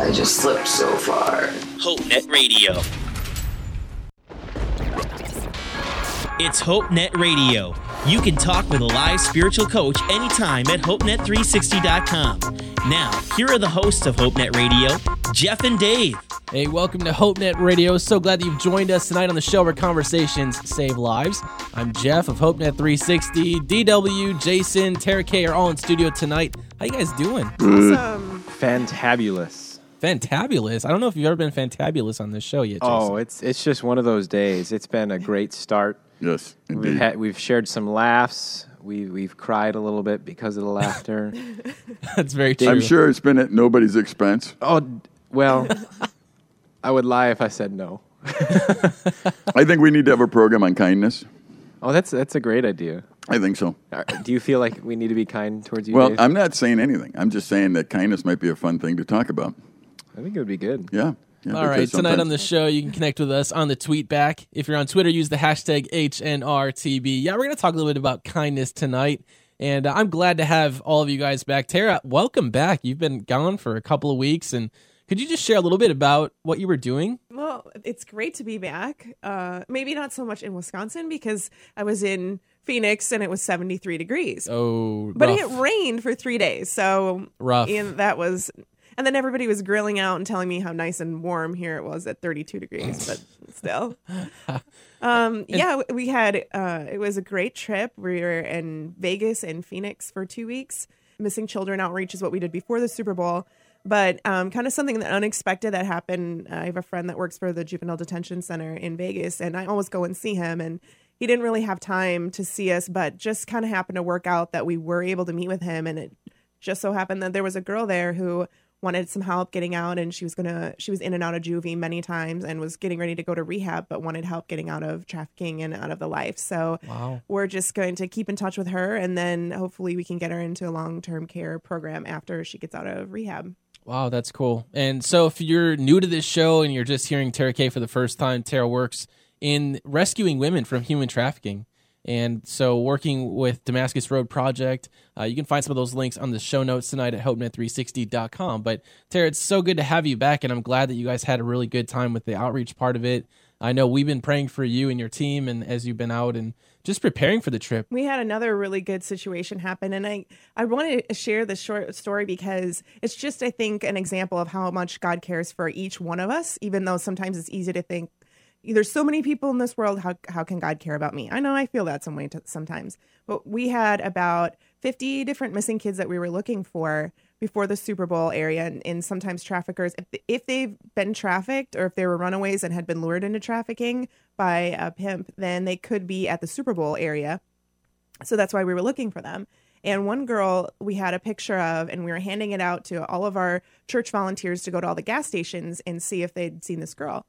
I just slipped so far. HopeNet Radio. It's HopeNet Radio. You can talk with a live spiritual coach anytime at HopeNet360.com. Now, here are the hosts of HopeNet Radio, Jeff and Dave. Hey, welcome to HopeNet Radio. So glad that you've joined us tonight on the show where conversations save lives. I'm Jeff of HopeNet 360. DW, Jason, Tara K are all in studio tonight. How you guys doing? Mm. Awesome. Fantabulous. Fantabulous. I don't know if you've ever been fantabulous on this show yet. Oh, Jason. Oh, it's it's just one of those days. It's been a great start. Yes, We've had we've shared some laughs. We we've cried a little bit because of the laughter. that's very true. I'm sure it's been at nobody's expense. oh, well, I would lie if I said no. I think we need to have a program on kindness. Oh, that's that's a great idea. I think so. Are- Do you feel like we need to be kind towards you? Well, Dave? I'm not saying anything. I'm just saying that kindness might be a fun thing to talk about. I think it would be good. Yeah. yeah All right, because tonight on the show, you can connect with us on the tweet back. If you're on Twitter, use the hashtag HNRTB. Yeah, we're going to talk a little bit about kindness tonight. And uh, I'm glad to have all of you guys back. Tara, welcome back. You've been gone for a couple of weeks. And could you just share a little bit about what you were doing? Well, it's great to be back. Uh, maybe not so much in Wisconsin because I was in Phoenix and it was 73 degrees. Oh, but it rained for three days. So Rough. And that was, and then everybody was grilling out and telling me how nice and warm here it was at 32 degrees, but still. Um, yeah, we had, uh, it was a great trip. We were in Vegas and Phoenix for two weeks. Missing children outreach is what we did before the Super Bowl. But um, kind of something that unexpected that happened. I have a friend that works for the Juvenile Detention Center in Vegas, and I always go and see him. And he didn't really have time to see us, but just kind of happened to work out that we were able to meet with him. And it just so happened that there was a girl there who wanted some help getting out and she was gonna she was in and out of juvie many times and was getting ready to go to rehab but wanted help getting out of trafficking and out of the life so Wow. we're just going to keep in touch with her and then hopefully we can get her into a long-term care program after she gets out of rehab Wow, that's cool. And so, if you're new to this show and you're just hearing Tara K for the first time, Tara works in rescuing women from human trafficking. And so, working with Damascus Road Project, uh, you can find some of those links on the show notes tonight at HopeNet360.com. But Tara, it's so good to have you back, and I'm glad that you guys had a really good time with the outreach part of it. I know we've been praying for you and your team, and as you've been out and just preparing for the trip. we had another really good situation happen and i i wanted to share this short story because it's just i think an example of how much god cares for each one of us even though sometimes it's easy to think there's so many people in this world how, how can god care about me i know i feel that some way t- sometimes but we had about 50 different missing kids that we were looking for before the super bowl area and, and sometimes traffickers if, if they've been trafficked or if they were runaways and had been lured into trafficking by a pimp then they could be at the super bowl area so that's why we were looking for them. And one girl we had a picture of, and we were handing it out to all of our church volunteers to go to all the gas stations and see if they'd seen this girl.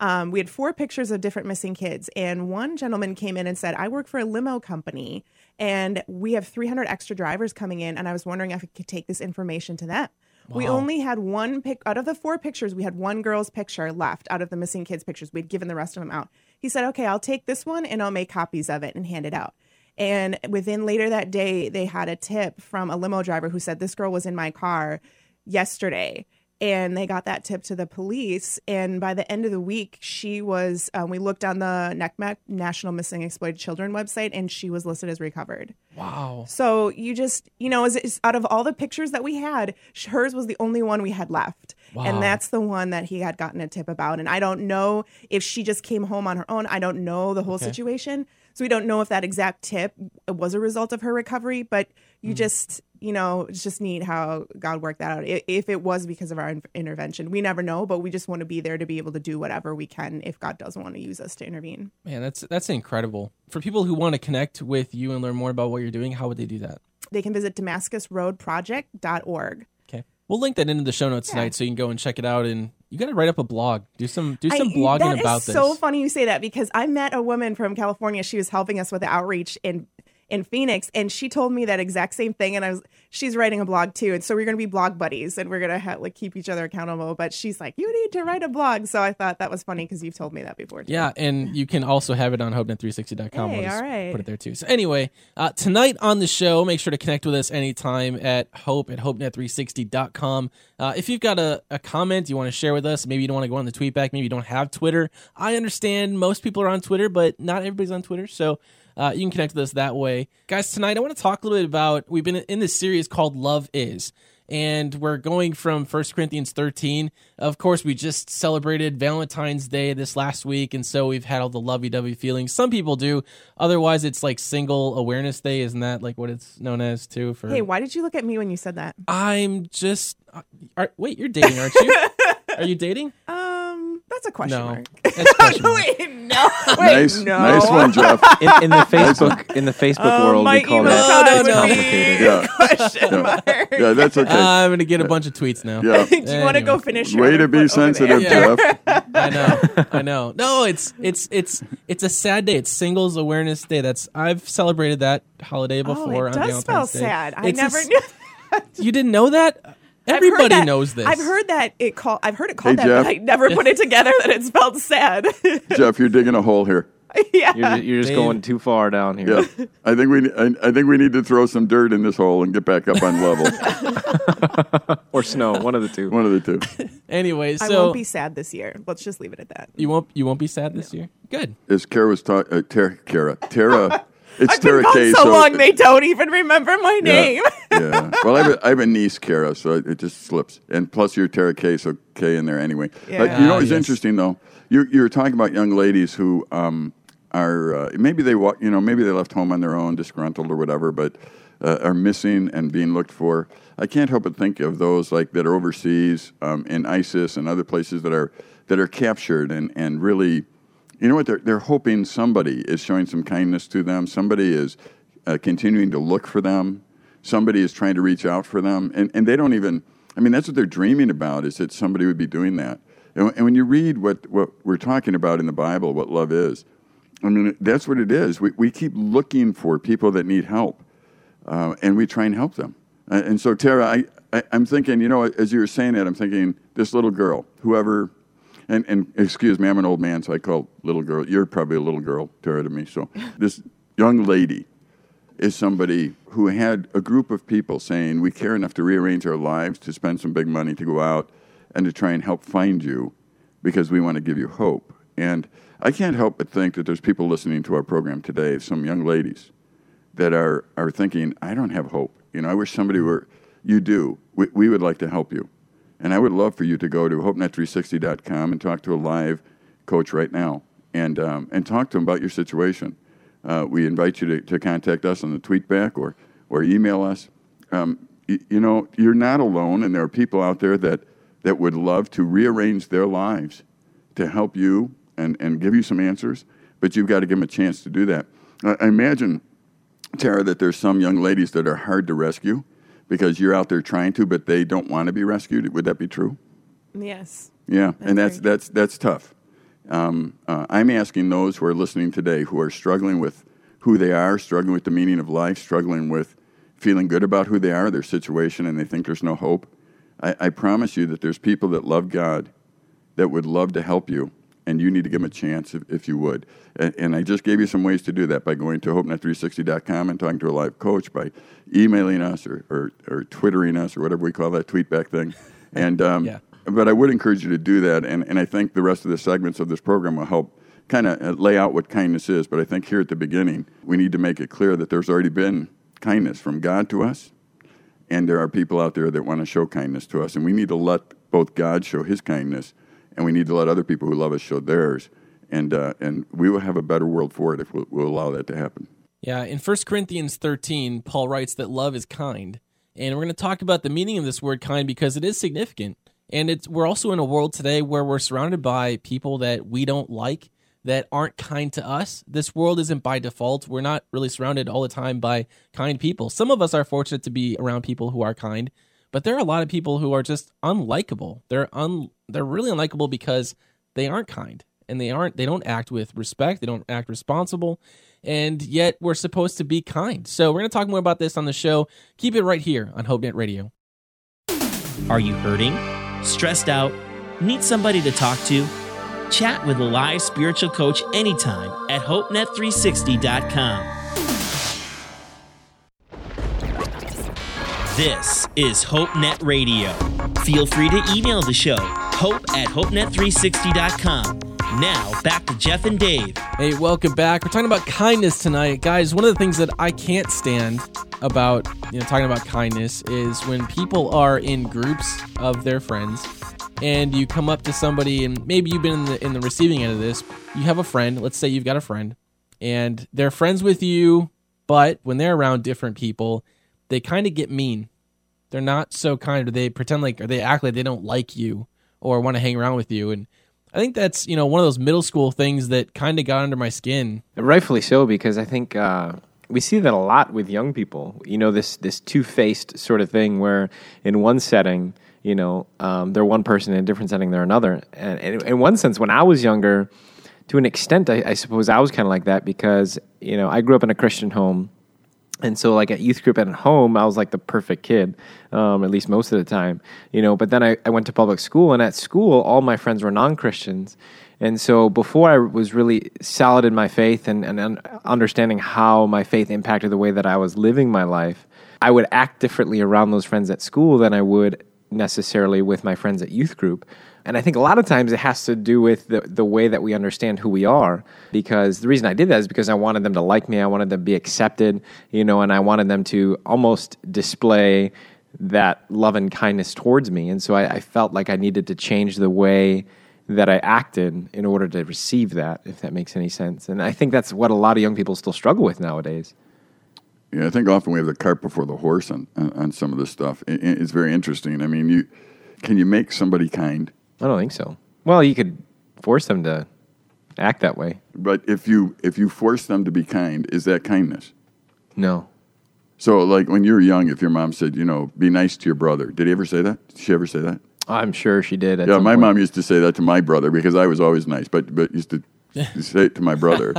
Um, we had four pictures of different missing kids, and one gentleman came in and said, I work for a limo company, and we have 300 extra drivers coming in, and I was wondering if I could take this information to them. We only had one pic out of the four pictures. We had one girl's picture left out of the missing kids' pictures. We'd given the rest of them out. He said, "Okay, I'll take this one and I'll make copies of it and hand it out." And within later that day, they had a tip from a limo driver who said this girl was in my car yesterday. And they got that tip to the police. And by the end of the week, she was, um, we looked on the NCMEC, National Missing Exploited Children website, and she was listed as recovered. Wow. So you just, you know, is, is out of all the pictures that we had, hers was the only one we had left. Wow. And that's the one that he had gotten a tip about. And I don't know if she just came home on her own. I don't know the whole Okay. situation. So we don't know if that exact tip was a result of her recovery, but you Mm. just, you know, it's just neat how God worked that out. If it was because of our intervention, we never know, but we just want to be there to be able to do whatever we can if God doesn't want to use us to intervene. Man, that's that's incredible. For people who want to connect with you and learn more about what you're doing, how would they do that? They can visit damascusroadproject.org. Okay. We'll link that into the show notes tonight so you can go and check it out and You got to write up a blog. Do some do I- some blogging that is about this. so funny you say that because I met a woman from California. She was helping us with the outreach in in Phoenix, and she told me that exact same thing. And I was she's writing a blog too, and so we're gonna be blog buddies, and we're gonna ha- like keep each other accountable. But she's like, you need to write a blog. So I thought that was funny because you've told me that before. Too. Yeah, and you can also have it on HopeNet360.com. Hey, we'll all right. put it there too. So anyway, uh, tonight on the show, make sure to connect with us anytime at hope at HopeNet360.com. Uh, if you've got a, a comment you want to share with us, maybe you don't want to go on the tweet back, maybe you don't have Twitter. I understand most people are on Twitter, but not everybody's on Twitter. So uh, you can connect with us that way. Guys, tonight I want to talk a little bit about, we've been in this series called Love Is and we're going from 1 Corinthians 13. Of course, we just celebrated Valentine's Day this last week, and so we've had all the lovey-dovey feelings. Some people do. Otherwise, it's like Single Awareness Day, isn't that like what it's known as too? For Hey, why did you look at me when you said that? I'm just. Uh, are, wait, you're dating, aren't you? are you dating? Um, that's a question No, mark. That's a question mark. Wait, no. Wait, nice, no. nice one, Jeff. In, in the Facebook in the Facebook Oh, world, we call that card would complicated. Yeah, Question yeah, mark. yeah, that's okay. Uh, I'm gonna get a bunch of tweets now. yeah, Do you want to go finish? your way to be sensitive, there? Jeff. I know, I know. No, it's it's it's it's a sad day. It's Singles Awareness Day. That's I've celebrated that holiday before Oh, it on does spell Valentine's Day. sad. I It's never s- knew. You didn't know that? I've heard Everybody that- knows this. I've heard that it call. I've heard it called Hey, that, Jeff. but I never put it together that it spelled sad. Jeff, you're digging a hole here. yeah. You're, you're just Dave. going too far down here. Yeah, I think we I, I think we need to throw some dirt in this hole and get back up on level. Or snow, one of the two. One of the two. Anyway, I won't be sad this year. Let's just leave it at that. you won't you won't be sad this year. Good. As Kara was talking, uh, Tara, Kara, Tara. It's I've been gone K. so, long they don't even remember my name. yeah. Well, I have, a, I have a niece, Kara, so it, it just slips. And plus, you're Tara K, so K in there anyway. Uh, Yeah. you know Ah, what's yes. interesting though? You you were talking about young ladies who um, are uh, maybe they wa- you know maybe they left home on their own, disgruntled or whatever, but uh, are missing and being looked for. I can't help but think of those like that are overseas um, in ISIS and other places that are that are captured and and really. You know what? They're, they're hoping somebody is showing some kindness to them. Somebody is uh, continuing to look for them. Somebody is trying to reach out for them. And, and they don't even, I mean, that's what they're dreaming about is that somebody would be doing that. And, and when you read what, what we're talking about in the Bible, what love is, I mean, that's what it is. We, we keep looking for people that need help, uh, and we try and help them. And so, Tara, I, I, I'm thinking, you know, as you were saying that, I'm thinking this little girl, whoever, and, and excuse me, I'm an old man, so I call little girl. You're probably a little girl, Tara, to me. So this young lady is somebody who had a group of people saying, We care enough to rearrange our lives, to spend some big money to go out and to try and help find you because we want to give you hope. And I can't help but think that there's people listening to our program today, some young ladies, that are, are thinking, I don't have hope. You know, I wish somebody were, you do. We, we would like to help you. And I would love for you to go to hopenet360.com and talk to a live coach right now and, um, and talk to them about your situation. Uh, we invite you to, to contact us on the tweet back or, or email us. Um, y- you know, you're not alone, and there are people out there that, that would love to rearrange their lives to help you and, and give you some answers, but you've got to give them a chance to do that. I, I imagine, Tara, that there's some young ladies that are hard to rescue because you're out there trying to, but they don't want to be rescued. Would that be true? Yes. Yeah, and that's that's that's tough. Um, uh, I'm asking those who are listening today who are struggling with who they are, struggling with the meaning of life, struggling with feeling good about who they are, their situation, and they think there's no hope. I, I promise you that there's people that love God that would love to help you, and you need to give them a chance if, if you would. And, and I just gave you some ways to do that by going to HopeNet360.com and talking to a live coach, by emailing us or, or, or Twittering us or whatever we call that tweetback thing. And um, Yeah. but I would encourage you to do that, and, and I think the rest of the segments of this program will help kind of lay out what kindness is. But I think here at the beginning, we need to make it clear that there's already been kindness from God to us, and there are people out there that want to show kindness to us, and we need to let both God show His kindness, and we need to let other people who love us show theirs, and uh, and we will have a better world for it if we'll, we'll allow that to happen. Yeah, in 1 Corinthians 13, Paul writes that love is kind. And we're going to talk about the meaning of this word kind because it is significant. And it's we're also in a world today where we're surrounded by people that we don't like that aren't kind to us. This world isn't by default. We're not really surrounded all the time by kind people. Some of us are fortunate to be around people who are kind, But there are a lot of people who are just unlikable. They're un they're really unlikable because they aren't kind and they aren't they don't act with respect, they don't act responsible, and yet we're supposed to be kind. So we're going to talk more about this on the show. Keep it right here on HopeNet Radio. Are you hurting? Stressed out? Need somebody to talk to? Chat with a live spiritual coach anytime at HopeNet360.com. This is HopeNet Radio. Feel free to email the show, hope at HopeNet360.com. Now, back to Jeff and Dave. Hey, welcome back. We're talking about kindness tonight. Guys, one of the things that I can't stand about, you know, talking about kindness is when people are in groups of their friends and you come up to somebody and maybe you've been in the in the receiving end of this. You have a friend, let's say you've got a friend, and they're friends with you, but when they're around different people, they kind of get mean. They're not so kind or they pretend like or they act like they don't like you or want to hang around with you and I think that's you know one of those middle school things that kind of got under my skin. Rightfully so, because I think uh, we see that a lot with young people. You know, this this two faced sort of thing where in one setting, you know, um, they're one person in a different setting, they're another. And, and in one sense, when I was younger, to an extent, I, I suppose I was kind of like that because you know I grew up in a Christian home. And so, like at youth group and at home, I was like the perfect kid, um, at least most of the time, you know. But then I, I went to public school, and at school, all my friends were non Christians. And so, before I was really solid in my faith and, and understanding how my faith impacted the way that I was living my life, I would act differently around those friends at school than I would necessarily with my friends at youth group. And I think a lot of times it has to do with the, the way that we understand who we are. Because the reason I did that is because I wanted them to like me, I wanted them to be accepted, you know, and I wanted them to almost display that love and kindness towards me. And so I, I felt like I needed to change the way that I acted in order to receive that, if that makes any sense. And I think that's what a lot of young people still struggle with nowadays. Yeah, I think often we have the cart before the horse on, on, on some of this stuff. It, it's very interesting. I mean, you can you make somebody kind? I don't think so. Well, you could force them to act that way. But if you if you force them to be kind, is that kindness? No. So, like when you were young, if your mom said, you know, be nice to your brother, did he ever say that? Did she ever say that? I'm sure she did. At yeah, some my point. mom used to say that to my brother because I was always nice, but but used to say it to my brother,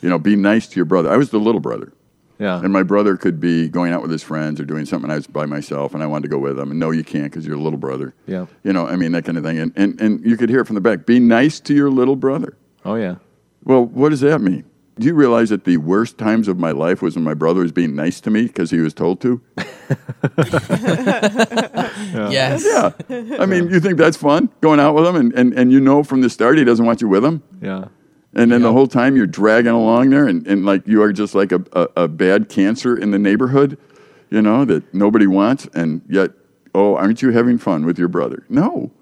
you know, be nice to your brother. I was the little brother. Yeah. And my brother could be going out with his friends or doing something. I was by myself, and I wanted to go with him. And no, you can't because you're a little brother. Yeah. You know, I mean that kind of thing. And, and and you could hear it from the back. Be nice to your little brother. Oh yeah. Well, what does that mean? Do you realize that the worst times of my life was when my brother was being nice to me because he was told to? Yes. Yeah. I mean, you think that's fun going out with him, and, and, and you know from the start he doesn't want you with him? Yeah. And then the whole time you're dragging along there, and, and like you are just like a, a, a bad cancer in the neighborhood, you know, that nobody wants. And yet, oh, aren't you having fun with your brother? No,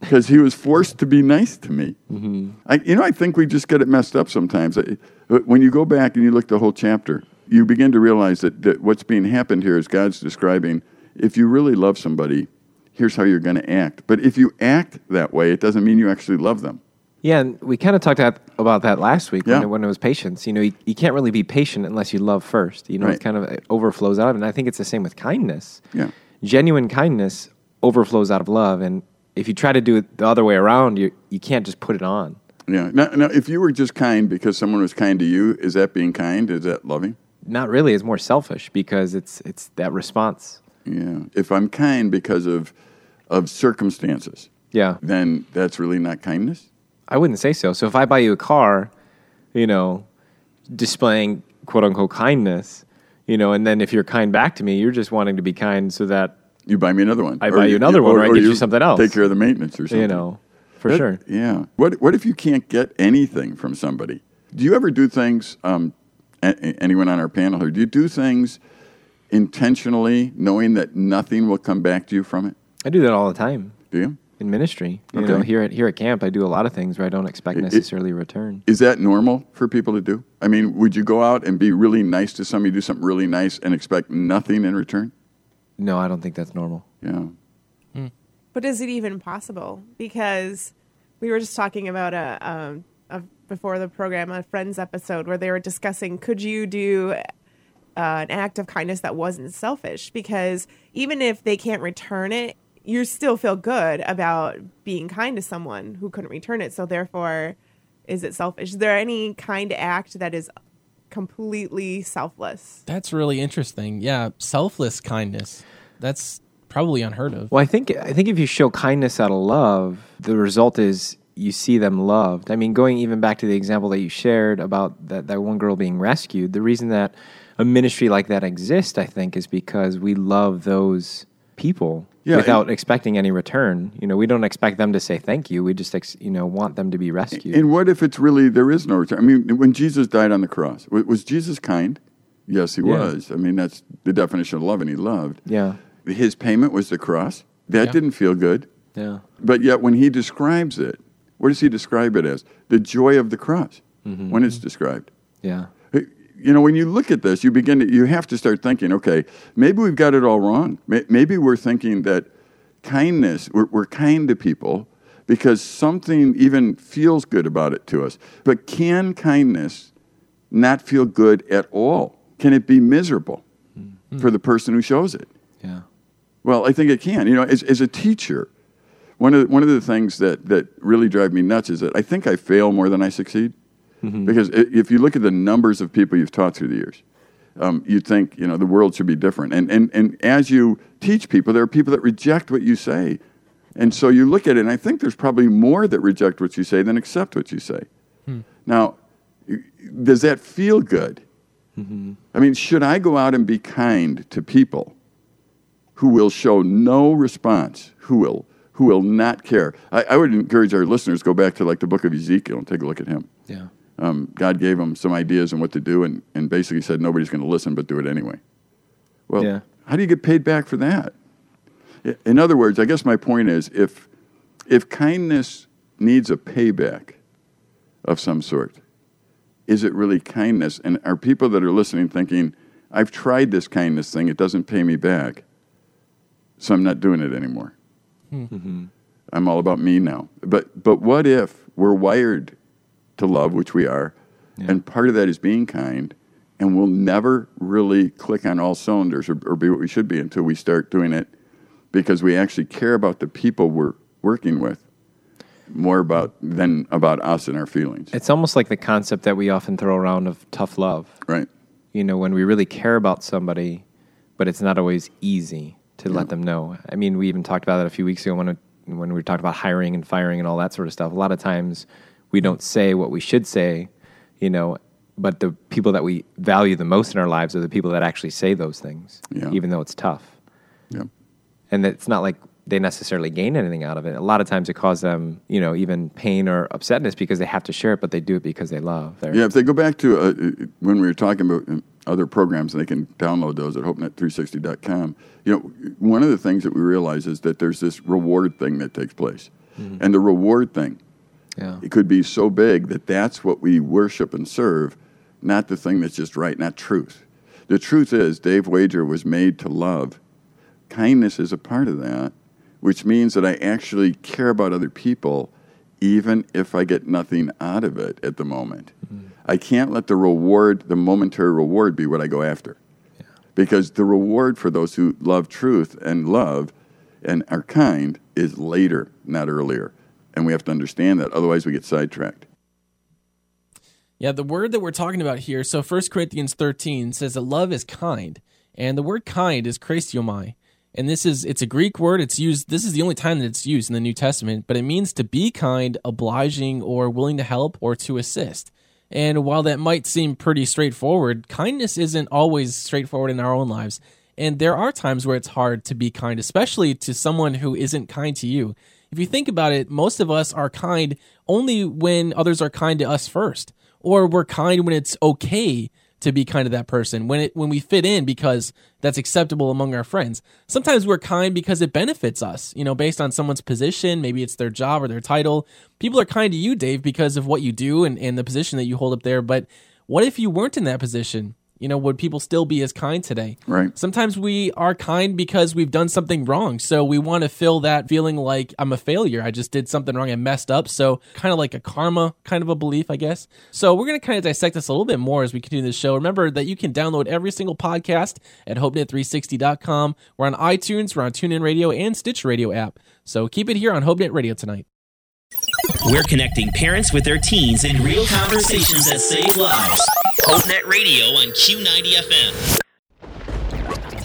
because he was forced to be nice to me. Mm-hmm. I, you know, I think we just get it messed up sometimes. Uh, when you go back and you look the whole chapter, you begin to realize that, that what's being happened here is God's describing if you really love somebody, here's how you're going to act. But if you act that way, it doesn't mean you actually love them. Yeah, and we kind of talked about that last week when, it, when it was patience. You know, you, you can't really be patient unless you love first. You know, Right. it kind of it overflows out of it. And I think it's the same with kindness. Yeah. Genuine kindness overflows out of love. And if you try to do it the other way around, you, you can't just put it on. Yeah. Now, now, if you were just kind because someone was kind to you, is that being kind? Is that loving? Not really. It's more selfish because it's, it's that response. Yeah. If I'm kind because of of circumstances, Yeah. then that's really not kindness. I wouldn't say so. So if I buy you a car, you know, displaying quote unquote kindness, you know, and then if you're kind back to me, you're just wanting to be kind so that You buy me another one. I Or buy you another one, or I get you something else. Take care of the maintenance or something. you know, for That- sure. Yeah. What What if you can't get anything from somebody? Do you ever do things? Um, a- anyone on our panel here? Do you do things intentionally, knowing that nothing will come back to you from it? I do that all the time Do you? In ministry. You Okay. know, here at here at camp, I do a lot of things where I don't expect It- it- necessarily a return. Is that normal for people to do? I mean, would you go out and be really nice to somebody, do something really nice, and expect nothing in return? No, I don't think that's normal. Yeah. But is it even possible? Because we were just talking about a, um, a before the program a Friends episode where they were discussing could you do uh, an act of kindness that wasn't selfish because even if they can't return it, you still feel good about being kind to someone who couldn't return it. So therefore, is it selfish? Is there any kind act that is completely selfless? That's really interesting. Yeah, selfless kindness. That's probably unheard of. Well, I think I think if you show kindness out of love, the result is you see them loved. I mean, going even back to the example that you shared about that, that one girl being rescued, the reason that a ministry like that exists, I think, is because we love those people Yeah, without and- expecting any return. You know, we don't expect them to say thank you. We just, ex, you know, want them to be rescued. And what if it's really there is no return? I mean, when Jesus died on the cross, wa- was Jesus kind? Yes, he Yeah. was. I mean, that's the definition of love, and he loved. yeah, His payment was the cross. That Yeah. didn't feel good. yeah, But yet, when he describes it, what does he describe it as? The joy of the cross Mm-hmm. when it's described. yeah, You know, when you look at this, you begin to, you have to start thinking, okay, maybe we've got it all wrong. Maybe we're thinking that kindness, we're, we're kind to people because something even feels good about it to us. But can kindness not feel good at all? Can it be miserable hmm. for the person who shows it? yeah. Well, I think it can. You know, as, as a teacher, one of the, one of the things that, that really drive me nuts is that I think I fail more than I succeed. Mm-hmm. Because if you look at the numbers of people you've taught through the years, um, you think you know the world should be different. And, and and as you teach people, there are people that reject what you say, and so you look at it, and I think there's probably more that reject what you say than accept what you say. Hmm. Now, does that feel good? Mm-hmm. I mean, should I go out and be kind to people who will show no response, who will who will not care? I, I would encourage our listeners to go back to like the book of Ezekiel and take a look at him. Yeah. Um, God gave him some ideas on what to do, and, and basically said nobody's going to listen, but do it anyway. Well, Yeah. how do you get paid back for that? In other words, I guess my point is if if kindness needs a payback of some sort, is it really kindness? And are people that are listening thinking, I've tried this kindness thing, it doesn't pay me back, so I'm not doing it anymore. I'm all about me now. But but what if we're wired to love, which we are, and part of that is being kind, and we'll never really click on all cylinders or, or be what we should be until we start doing it because we actually care about the people we're working with more about than about us and our feelings. It's almost like the concept that we often throw around of tough love. Right. You know, when we really care about somebody, but it's not always easy to let them know. I mean, we even talked about that a few weeks ago when when we talked about hiring and firing and all that sort of stuff. A lot of times we don't say what we should say, you know, but the people that we value the most in our lives are the people that actually say those things, Yeah. even though it's tough. Yeah. And it's not like they necessarily gain anything out of it. A lot of times it causes them, you know, even pain or upsetness because they have to share it, but they do it because they love. Their, Yeah, if they go back to uh, when we were talking about uh, other programs, and they can download those at hopenet360.com. You know, one of the things that we realize is that there's this reward thing that takes place, and the reward thing yeah. it could be so big that that's what we worship and serve, not the thing that's just right, not truth. The truth is, Dave Wager was made to love. Kindness is a part of that, which means that I actually care about other people, even if I get nothing out of it at the moment. Mm. I can't let the reward, the momentary reward, be what I go after. Because the reward for those who love truth and love and are kind is later, not earlier. And we have to understand that, otherwise, we get sidetracked. Yeah, the word that we're talking about here, so 1 Corinthians 13 says that love is kind, and the word kind is chresteuomai. And this is it's a Greek word. It's used this is the only time that it's used in the New Testament, but it means to be kind, obliging, or willing to help or to assist. And while that might seem pretty straightforward, kindness isn't always straightforward in our own lives. And there are times where it's hard to be kind, especially to someone who isn't kind to you. If you think about it, most of us are kind only when others are kind to us first, or we're kind when it's okay to be kind to that person, when it when we fit in because that's acceptable among our friends. Sometimes we're kind because it benefits us, you know, based on someone's position, maybe it's their job or their title. People are kind to you, Dave, because of what you do and, and the position that you hold up there. But what if you weren't in that position You know, would people still be as kind today? Right. Sometimes we are kind because we've done something wrong. So we want to fill that feeling like I'm a failure. I just did something wrong. I messed up. So kind of like a karma kind of a belief, I guess. So we're going to kind of dissect this a little bit more as we continue this show. Remember that you can download every single podcast at hopenet360.com. We're on iTunes, we're on TuneIn Radio and Stitch Radio app. So keep it here on HopeNet Radio tonight. We're connecting parents with their teens in real conversations that save lives. HopeNet Radio on Q90 FM.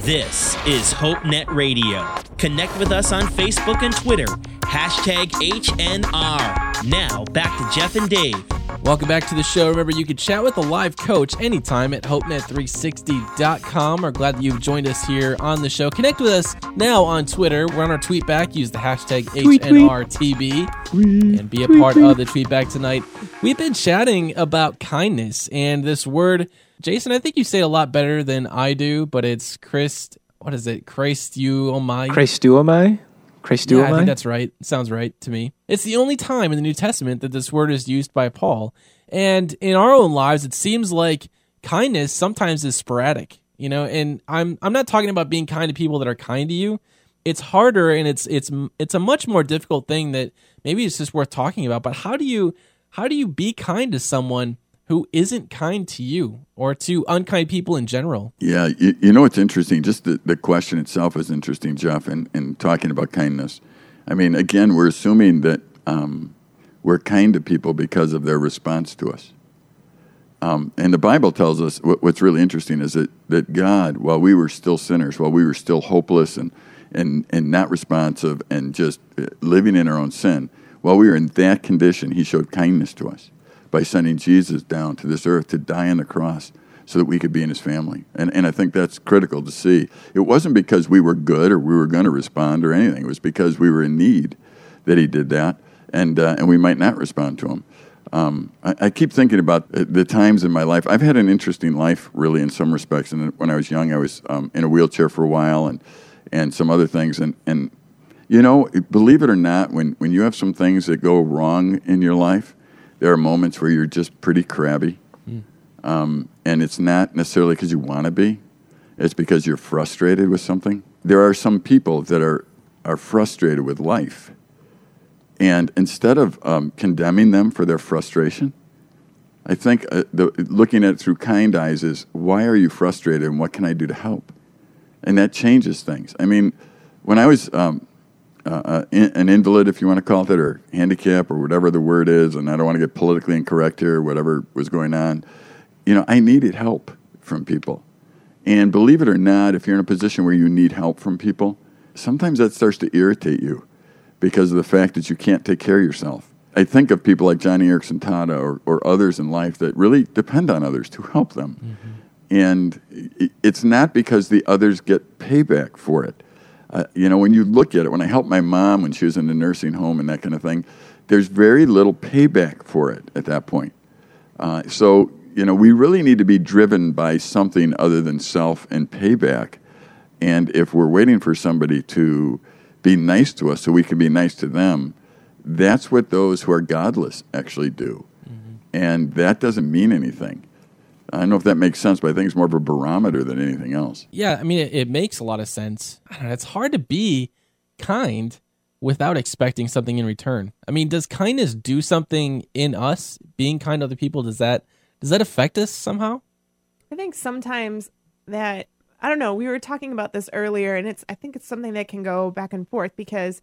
This is HopeNet Radio. Connect with us on Facebook and Twitter. Hashtag HNR. Now, back to Jeff and Dave. Welcome back to the show. Remember, you can chat with a live coach anytime at HopeNet360.com. We're glad that you've joined us here on the show. Connect with us now on Twitter. We're on our tweet back. Use the hashtag HNRTB and be a part of the tweet back tonight. We've been chatting about kindness and this word. Jason, I think you say it a lot better than I do, but it's Christ. What is it? Christ you oh my. chresteuomai? chresteuomai? Yeah, I think that's right. Sounds right to me. It's the only time in the New Testament that this word is used by Paul. And in our own lives, it seems like kindness sometimes is sporadic, you know, and I'm I'm not talking about being kind to people that are kind to you. It's harder and it's it's it's a much more difficult thing that maybe it's just worth talking about, but how do you how do you be kind to someone who isn't kind to you or to unkind people in general? Yeah, you, you know what's interesting? Just the, the question itself is interesting, Jeff, and, and talking about kindness. I mean, again, we're assuming that um, we're kind to people because of their response to us. Um, and the Bible tells us what, what's really interesting is that, that God, while we were still sinners, while we were still hopeless and, and, and not responsive and just uh, living in our own sin, while we were in that condition, He showed kindness to us by sending Jesus down to this earth to die on the cross so that we could be in his family. And, and I think that's critical to see. It wasn't because we were good or we were going to respond or anything, it was because we were in need that he did that, and, uh, and we might not respond to him. Um, I, I, keep thinking about the times in my life. I've had an interesting life, really, in some respects. And when I was young, I was um, in a wheelchair for a while, and and some other things. And and you know, believe it or not, when when you have some things that go wrong in your life, there are moments where you're just pretty crabby. Mm. Um, and it's not necessarily because you want to be, it's because you're frustrated with something. There are some people that are, are frustrated with life. And instead of um, condemning them for their frustration, I think uh, the, looking at it through kind eyes is why are you frustrated and what can I do to help? And that changes things. I mean, when I was um, uh, uh an invalid, if you want to call it, or handicap, or whatever the word is, and I don't want to get politically incorrect here, whatever was going on, you know, I needed help from people. And believe it or not, if you're in a position where you need help from people, sometimes that starts to irritate you because of the fact that you can't take care of yourself. I think of people like Joni Eareckson Tada or, or others in life that really depend on others to help them. Mm-hmm. And it's not because the others get payback for it uh, you know, when you look at it, when I helped my mom when she was in the nursing home and that kind of thing, there's very little payback for it at that point. Uh, so, you know, we really need to be driven by something other than self and payback. And if we're waiting for somebody to be nice to us so we can be nice to them, that's what those who are godless actually do. Mm-hmm. And that doesn't mean anything. I don't know if that makes sense, but I think it's more of a barometer than anything else. Yeah, I mean, it, it makes a lot of sense. Know, it's hard to be kind without expecting something in return. I mean, does kindness do something in us? Being kind to other people does that does that affect us somehow? I think sometimes that I don't know. We were talking about this earlier, and it's I think it's something that can go back and forth because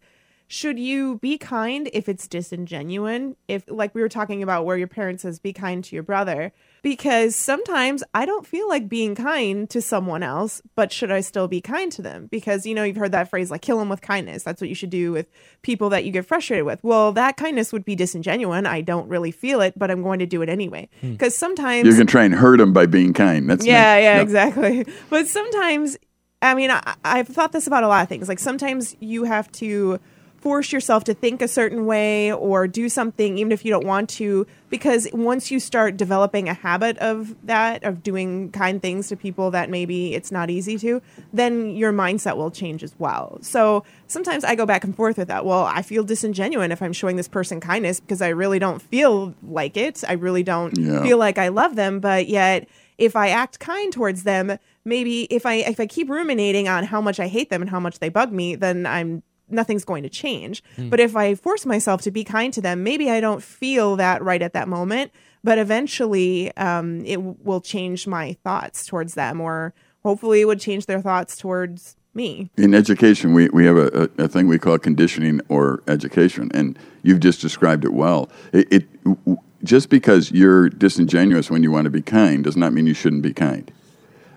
should you be kind if it's disingenuous? If, like we were talking about, where your parent says, be kind to your brother, because sometimes I don't feel like being kind to someone else, but should I still be kind to them? Because, you know, you've heard that phrase, like, kill them with kindness. That's what you should do with people that you get frustrated with. Well, that kindness would be disingenuous. I don't really feel it, but I'm going to do it anyway. Because hmm. sometimes. You can try and hurt them by being kind. That's yeah, nice. yeah, yeah, exactly. But sometimes, I mean, I, I've thought this about a lot of things. Like, sometimes you have to force yourself to think a certain way or do something even if you don't want to because once you start developing a habit of that of doing kind things to people that maybe it's not easy to then your mindset will change as well. So sometimes i go back and forth with that. Well i feel disingenuous if i'm showing this person kindness because i really don't feel like it. I really don't yeah. feel like i love them but yet if I act kind towards them, maybe if I if I keep ruminating on how much I hate them and how much they bug me, then I'm nothing's going to change. But if I force myself to be kind to them, maybe I don't feel that right at that moment, but eventually um, it w- will change my thoughts towards them, or hopefully it would change their thoughts towards me. In education, we, we have a, a, a thing we call conditioning or education, and you've just described it well. It, it w- just because you're disingenuous when you want to be kind does not mean you shouldn't be kind.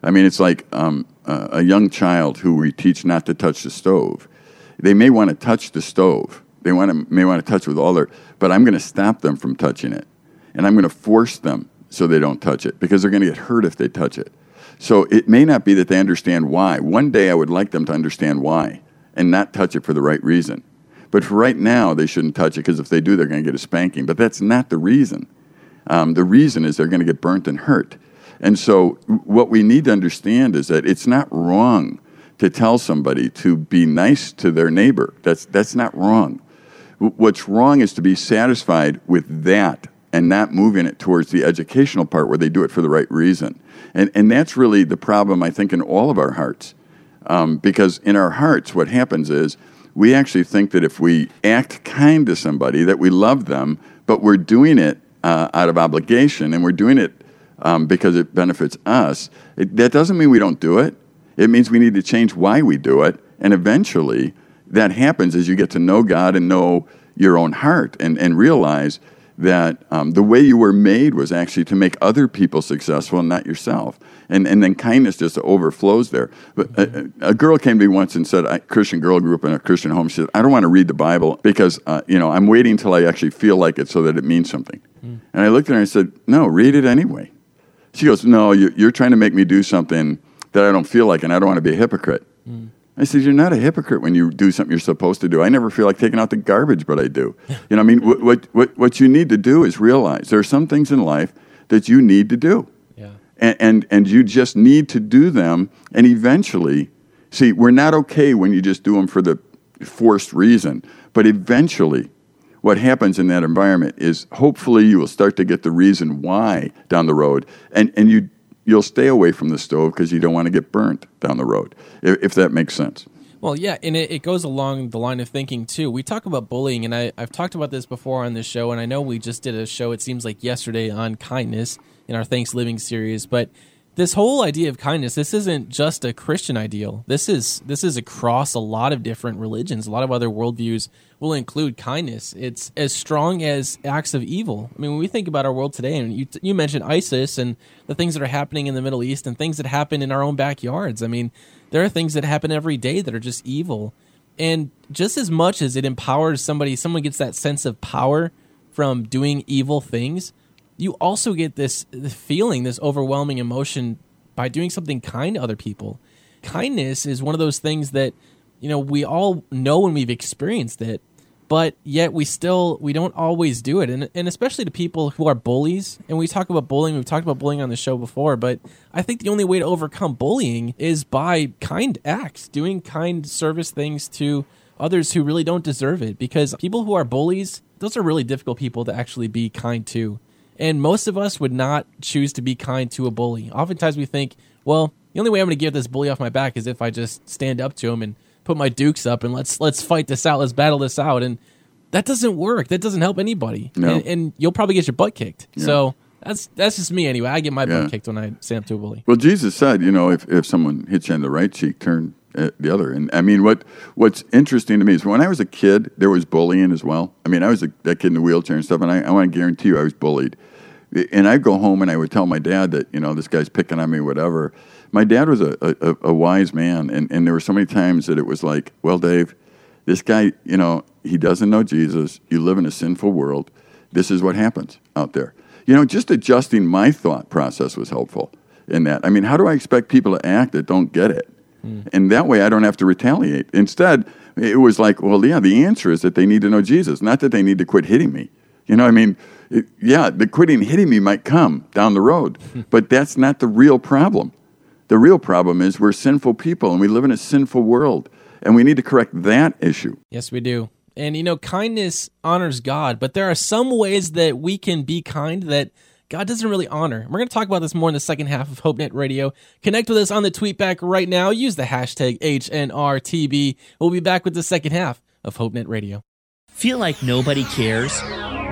I mean, it's like um, uh, a young child who we teach not to touch the stove. They may want to touch the stove. They want to, may want to touch with all their, but I'm going to stop them from touching it, and I'm going to force them so they don't touch it because they're going to get hurt if they touch it. So it may not be that they understand why. One day I would like them to understand why and not touch it for the right reason. But for right now, they shouldn't touch it because if they do, they're going to get a spanking. But that's not the reason. Um, the reason is they're going to get burnt and hurt. And so, what we need to understand is that it's not wrong to tell somebody to be nice to their neighbor. That's, that's not wrong. What's wrong is to be satisfied with that and not moving it towards the educational part where they do it for the right reason. And, and that's really the problem, I think, in all of our hearts. Um, because in our hearts, what happens is we actually think that if we act kind to somebody, that we love them, but we're doing it uh, out of obligation and we're doing it um, because it benefits us. It, that doesn't mean we don't do it. It means we need to change why we do it. And eventually, that happens as you get to know God and know your own heart and, and realize that um, the way you were made was actually to make other people successful and not yourself. And, and then kindness just overflows there. But a, a girl came to me once and said, a Christian girl grew up in a Christian home. She said, I don't want to read the Bible because, uh, you know, I'm waiting until I actually feel like it so that it means something. And I looked at her and I said, no, read it anyway. She goes, no, you, you're trying to make me do something that I don't feel like and I don't want to be a hypocrite. Mm. I said, "You're not a hypocrite when you do something you're supposed to do. I never feel like taking out the garbage, but I do. You know, I mean, what, what what what you need to do is realize there are some things in life that you need to do, Yeah. and and, and you just need to do them. And eventually, see, we're not okay when you just do them for the forced reason, but eventually. What happens in that environment is hopefully you will start to get the reason why down the road, and, and you you'll stay away from the stove because you don't want to get burnt down the road, if, if that makes sense. Well, yeah, and it, it goes along the line of thinking too. We talk about bullying, and I, I've talked about this before on this show, and I know we just did a show, it seems like yesterday, on kindness in our Thanks Living series. But this whole idea of kindness, this isn't just a Christian ideal. This is this is across a lot of different religions. A lot of other worldviews will include kindness. It's as strong as acts of evil. I mean, when we think about our world today, and you you mentioned ISIS and the things that are happening in the Middle East and things that happen in our own backyards. I mean, there are things that happen every day that are just evil. And just as much as it empowers somebody, someone gets that sense of power from doing evil things, you also get this feeling, this overwhelming emotion by doing something kind to other people. Kindness is one of those things that, you know, we all know when we've experienced it, but yet we still we don't always do it. And and especially to people who are bullies. And we talk about bullying, we've talked about bullying on the show before, but I think the only way to overcome bullying is by kind acts, doing kind service things to others who really don't deserve it because people who are bullies, those are really difficult people to actually be kind to. And most of us would not choose to be kind to a bully. Oftentimes we think, well, the only way I'm going to get this bully off my back is if I just stand up to him and put my dukes up and let's let's fight this out, let's battle this out. And that doesn't work. That doesn't help anybody. No. And, and you'll probably get your butt kicked. So that's that's just me anyway. I get my Yeah. butt kicked when I stand up to a bully. Well, Jesus said, you know, if, if someone hits you on the right cheek, turn uh, the other. And I mean, what what's interesting to me is when I was a kid, there was bullying as well. I mean, I was a, that kid in the wheelchair and stuff, and I, I want to guarantee you, I was bullied. And I'd go home and I would tell my dad that, you know, this guy's picking on me, whatever. My dad was a, a, a wise man, and, and there were so many times that it was like, well, Dave, this guy, you know, he doesn't know Jesus. You live in a sinful world. This is what happens out there. You know, just adjusting my thought process was helpful in that. I mean, how do I expect people to act that don't get it? Hmm. And that way I don't have to retaliate. Instead, it was like, well, yeah, the answer is that they need to know Jesus, not that they need to quit hitting me. You know, I mean, it, yeah, the quitting hitting me might come down the road, but that's not the real problem. The real problem is we're sinful people and we live in a sinful world, and we need to correct that issue. Yes, we do. And you know, kindness honors God, but there are some ways that we can be kind that God doesn't really honor. We're going to talk about this more in the second half of HopeNet Radio. Connect with us on the tweet back right now. Use the hashtag HNRTB. We'll be back with the second half of HopeNet Radio. Feel like nobody cares?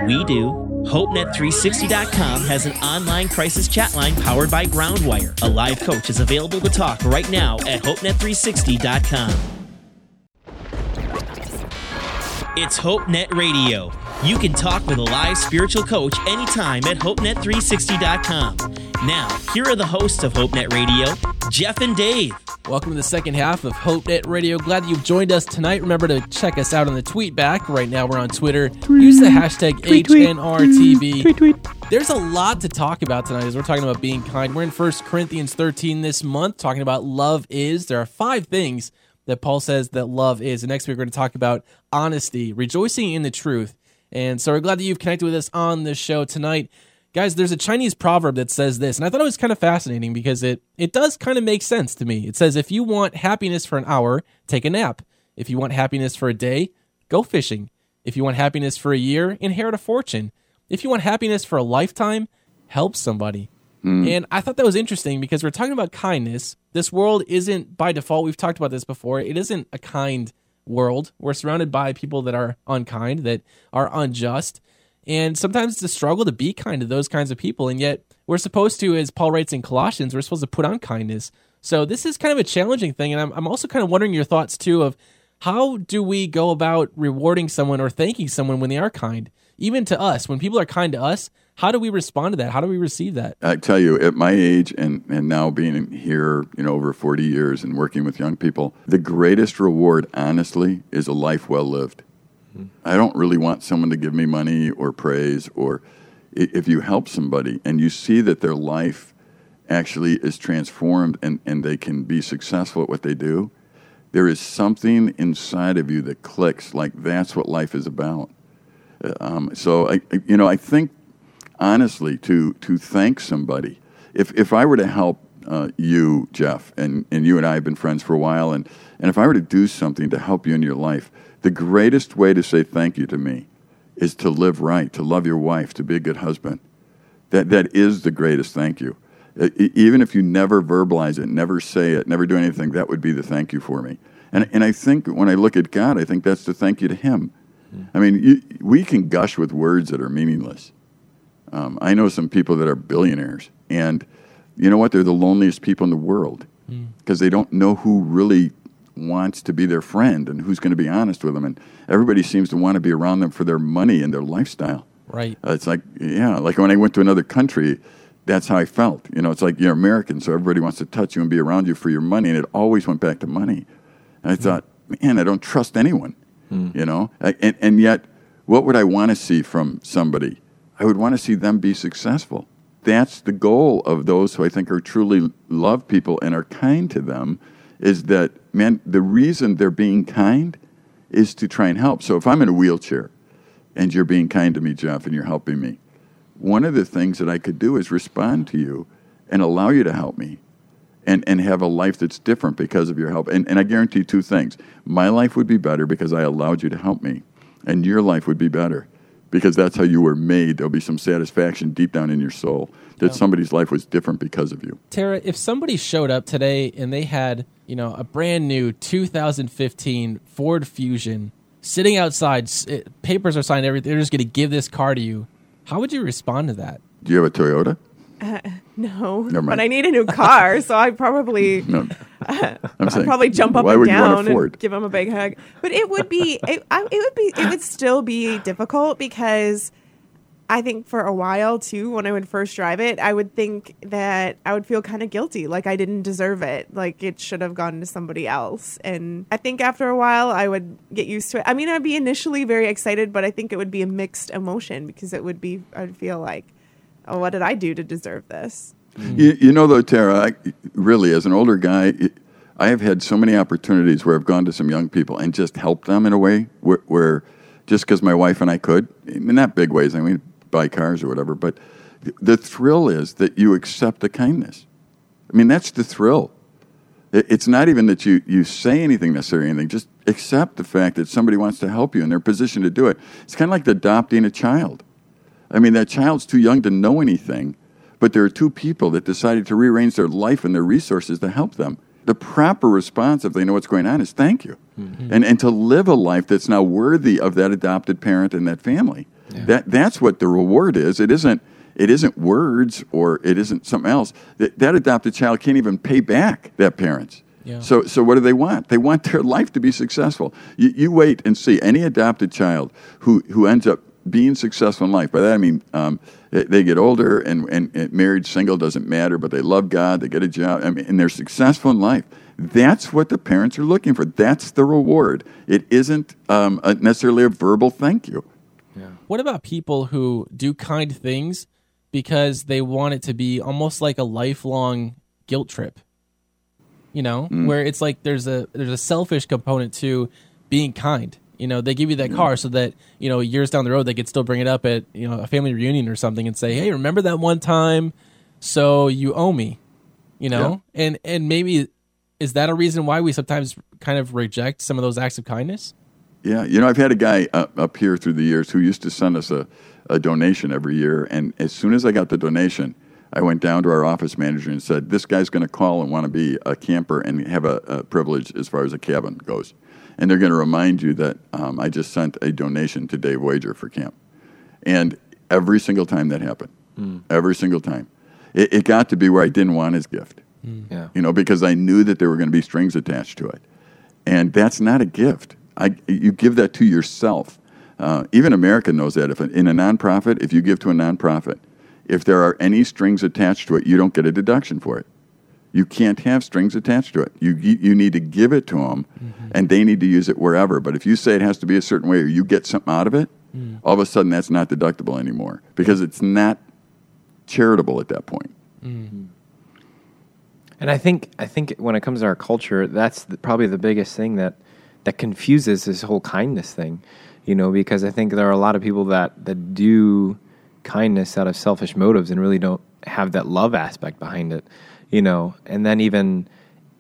We do. HopeNet360.com has an online crisis chat line powered by Groundwire. A live coach is available to talk right now at HopeNet360.com. It's HopeNet Radio. You can talk with a live spiritual coach anytime at HopeNet360.com. Now, here are the hosts of HopeNet Radio, Jeff and Dave. Welcome to the second half of HopeNet Radio. Glad that you've joined us tonight. Remember to check us out on the tweet back. Right now we're on Twitter. Use the hashtag HNRTB. Tweet, tweet. There's a lot to talk about tonight as we're talking about being kind. We're in 1 Corinthians 13 this month, talking about love is. There are five things that Paul says that love is. And next week we're going to talk about honesty, rejoicing in the truth. And so we're glad that you've connected with us on this show tonight. Guys, there's a Chinese proverb that says this, and I thought it was kind of fascinating because it, it does kind of make sense to me. It says, if you want happiness for an hour, take a nap. If you want happiness for a day, go fishing. If you want happiness for a year, inherit a fortune. If you want happiness for a lifetime, help somebody. Mm. And I thought that was interesting because we're talking about kindness. This world isn't by default, we've talked about this before, it isn't a kind world. We're surrounded by people that are unkind, that are unjust. And sometimes it's a struggle to be kind to those kinds of people. And yet, we're supposed to, as Paul writes in Colossians, we're supposed to put on kindness. So, this is kind of a challenging thing. And I'm, I'm also kind of wondering your thoughts, too, of how do we go about rewarding someone or thanking someone when they are kind? Even to us, when people are kind to us, how do we respond to that? How do we receive that? I tell you, at my age and, and now being here, you know, over 40 years and working with young people, the greatest reward, honestly, is a life well lived. I don't really want someone to give me money or praise or if you help somebody and you see that their life actually is transformed and, and they can be successful at what they do, there is something inside of you that clicks like that's what life is about. Uh, um, so I, you know, I think honestly to to thank somebody. If if I were to help uh, you, Jeff, and, and you and I have been friends for a while, and, and if I were to do something to help you in your life, the greatest way to say thank you to me is to live right, to love your wife, to be a good husband. That that is the greatest thank you. even if you never verbalize it, never say it, never do anything, that would be the thank you for me. And and I think when I look at God, I think that's the thank you to Him. Mm. I mean, you, we can gush with words that are meaningless. Um, I know some people that are billionaires, and you know what? They're the loneliest people in the world because mm. they don't know who really wants to be their friend and who's going to be honest with them. And everybody seems to want to be around them for their money and their lifestyle. Right. Uh, it's like, yeah, like when I went to another country, that's how I felt. You know, it's like you're American, so everybody wants to touch you and be around you for your money, and it always went back to money. And I mm. thought, man, I don't trust anyone. Mm. You know, and, and yet, what would I want to see from somebody? I would want to see them be successful. That's the goal of those who I think are truly love people and are kind to them is that, man, the reason they're being kind is to try and help. So if I'm in a wheelchair and you're being kind to me, Jeff, and you're helping me, one of the things that I could do is respond to you and allow you to help me and, and have a life that's different because of your help. And, and I guarantee two things. My life would be better because I allowed you to help me, and your life would be better because that's how you were made. There'll be some satisfaction deep down in your soul that yeah. somebody's life was different because of you. Tara, if somebody showed up today and they had, you know, a brand new 2015 Ford Fusion sitting outside, it, eh, papers are signed, everything, they're just going to give this car to you, how would you respond to that? Do you have a Toyota? Uh, no, but I need a new car, so I probably no. Uh, I'm saying, probably jump up and down and give him a big hug. But it would be it, I, it would be it would still be difficult because I think for a while too, when I would first drive it, I would think that I would feel kind of guilty, like I didn't deserve it, like it should have gone to somebody else. And I think after a while, I would get used to it. I mean, I'd be initially very excited, but I think it would be a mixed emotion because it would be I'd feel like oh, what did I do to deserve this? You, you know, though, Tara, I, really, as an older guy, I have had so many opportunities where I've gone to some young people and just helped them in a way where, where just because my wife and I could, in not big ways, I mean, buy cars or whatever, but the thrill is that you accept the kindness. I mean, that's the thrill. It's not even that you, you say anything necessarily, anything. Just accept the fact that somebody wants to help you and they're positioned to do it. It's kind of like adopting a child. I mean, that child's too young to know anything, but there are two people that decided to rearrange their life and their resources to help them. The proper response, if they know what's going on, is thank you. Mm-hmm. And, and to live a life that's now worthy of that adopted parent and that family. That, that's what the reward is. It isn't, it isn't words or it isn't something else. That, that adopted child can't even pay back that parents. Yeah. So, so what do they want? They want their life to be successful. You, you wait and see any adopted child who, who ends up being successful in life. By that I mean um, they, they get older and, and, and married, single doesn't matter, but they love God, they get a job, I mean, and they're successful in life. That's what the parents are looking for. That's the reward. It isn't um, a, necessarily a verbal thank you. Yeah. What about people who do kind things because they want it to be almost like a lifelong guilt trip? You know, where it's like there's a there's a selfish component to being kind. You know, they give you that mm-hmm. car so that you know years down the road they could still bring it up at you know a family reunion or something and say, "Hey, remember that one time? So you owe me." You know, and and maybe is that a reason why we sometimes kind of reject some of those acts of kindness? Yeah, you know, I've had a guy up, up here through the years who used to send us a, a donation every year, and as soon as I got the donation, I went down to our office manager and said, "This guy's going to call and want to be a camper and have a, a privilege as far as a cabin goes, and they're going to remind you that um, I just sent a donation to Dave Wager for camp." And every single time that happened, every single time, it, it got to be where I didn't want his gift, Yeah. you know, because I knew that there were going to be strings attached to it, and that's not a gift. I, you give that to yourself. Uh, even America knows that. If in a nonprofit, if you give to a nonprofit, if there are any strings attached to it, you don't get a deduction for it. You can't have strings attached to it. You you you need to give it to them, mm-hmm. and they need to use it wherever. But if you say it has to be a certain way, or you get something out of it, mm. all of a sudden that's not deductible anymore because it's not charitable at that point. Mm. Mm. And I think I think when it comes to our culture, that's the, probably the biggest thing that that confuses this whole kindness thing, you know, because I think there are a lot of people that that do kindness out of selfish motives and really don't have that love aspect behind it, you know, and then even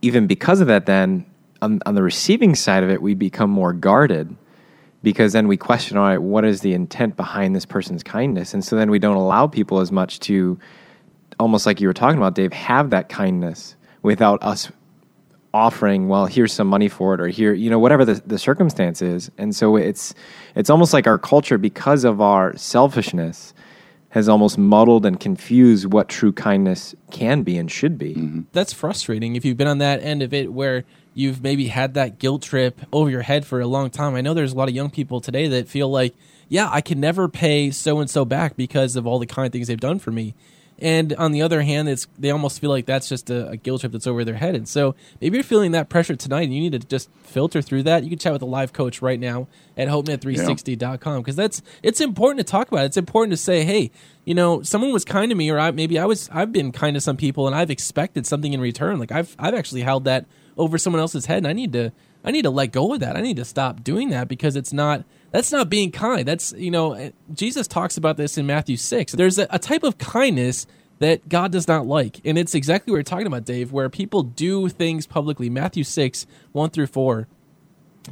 even because of that, then on, on the receiving side of it, we become more guarded because then we question, all right, what is the intent behind this person's kindness, and so then we don't allow people as much to almost like you were talking about, Dave, have that kindness without us offering, well, here's some money for it, or here, you know, whatever the, the circumstance is. And so it's it's almost like our culture, because of our selfishness, has almost muddled and confused what true kindness can be and should be. Mm-hmm. that's frustrating if you've been on that end of it where you've maybe had that guilt trip over your head for a long time. I know there's a lot of young people today that feel like, yeah, I can never pay so and so back because of all the kind things they've done for me. And on the other hand, it's they almost feel like that's just a, a guilt trip that's over their head. And so maybe you're feeling that pressure tonight and you need to just filter through that. You can chat with a live coach right now at hopenet360.com because that's it's important to talk about. It's important to say, hey, you know, someone was kind to me or I, maybe I was I've been kind to some people and I've expected something in return. Like I've I've actually held that over someone else's head and I need to I need to let go of that. I need to stop doing that because it's not that's not being kind. That's you know eh, Jesus talks about this in Matthew six. There's a, a type of kindness that God does not like, and it's exactly what you're talking about, Dave, where people do things publicly. Matthew six one through four.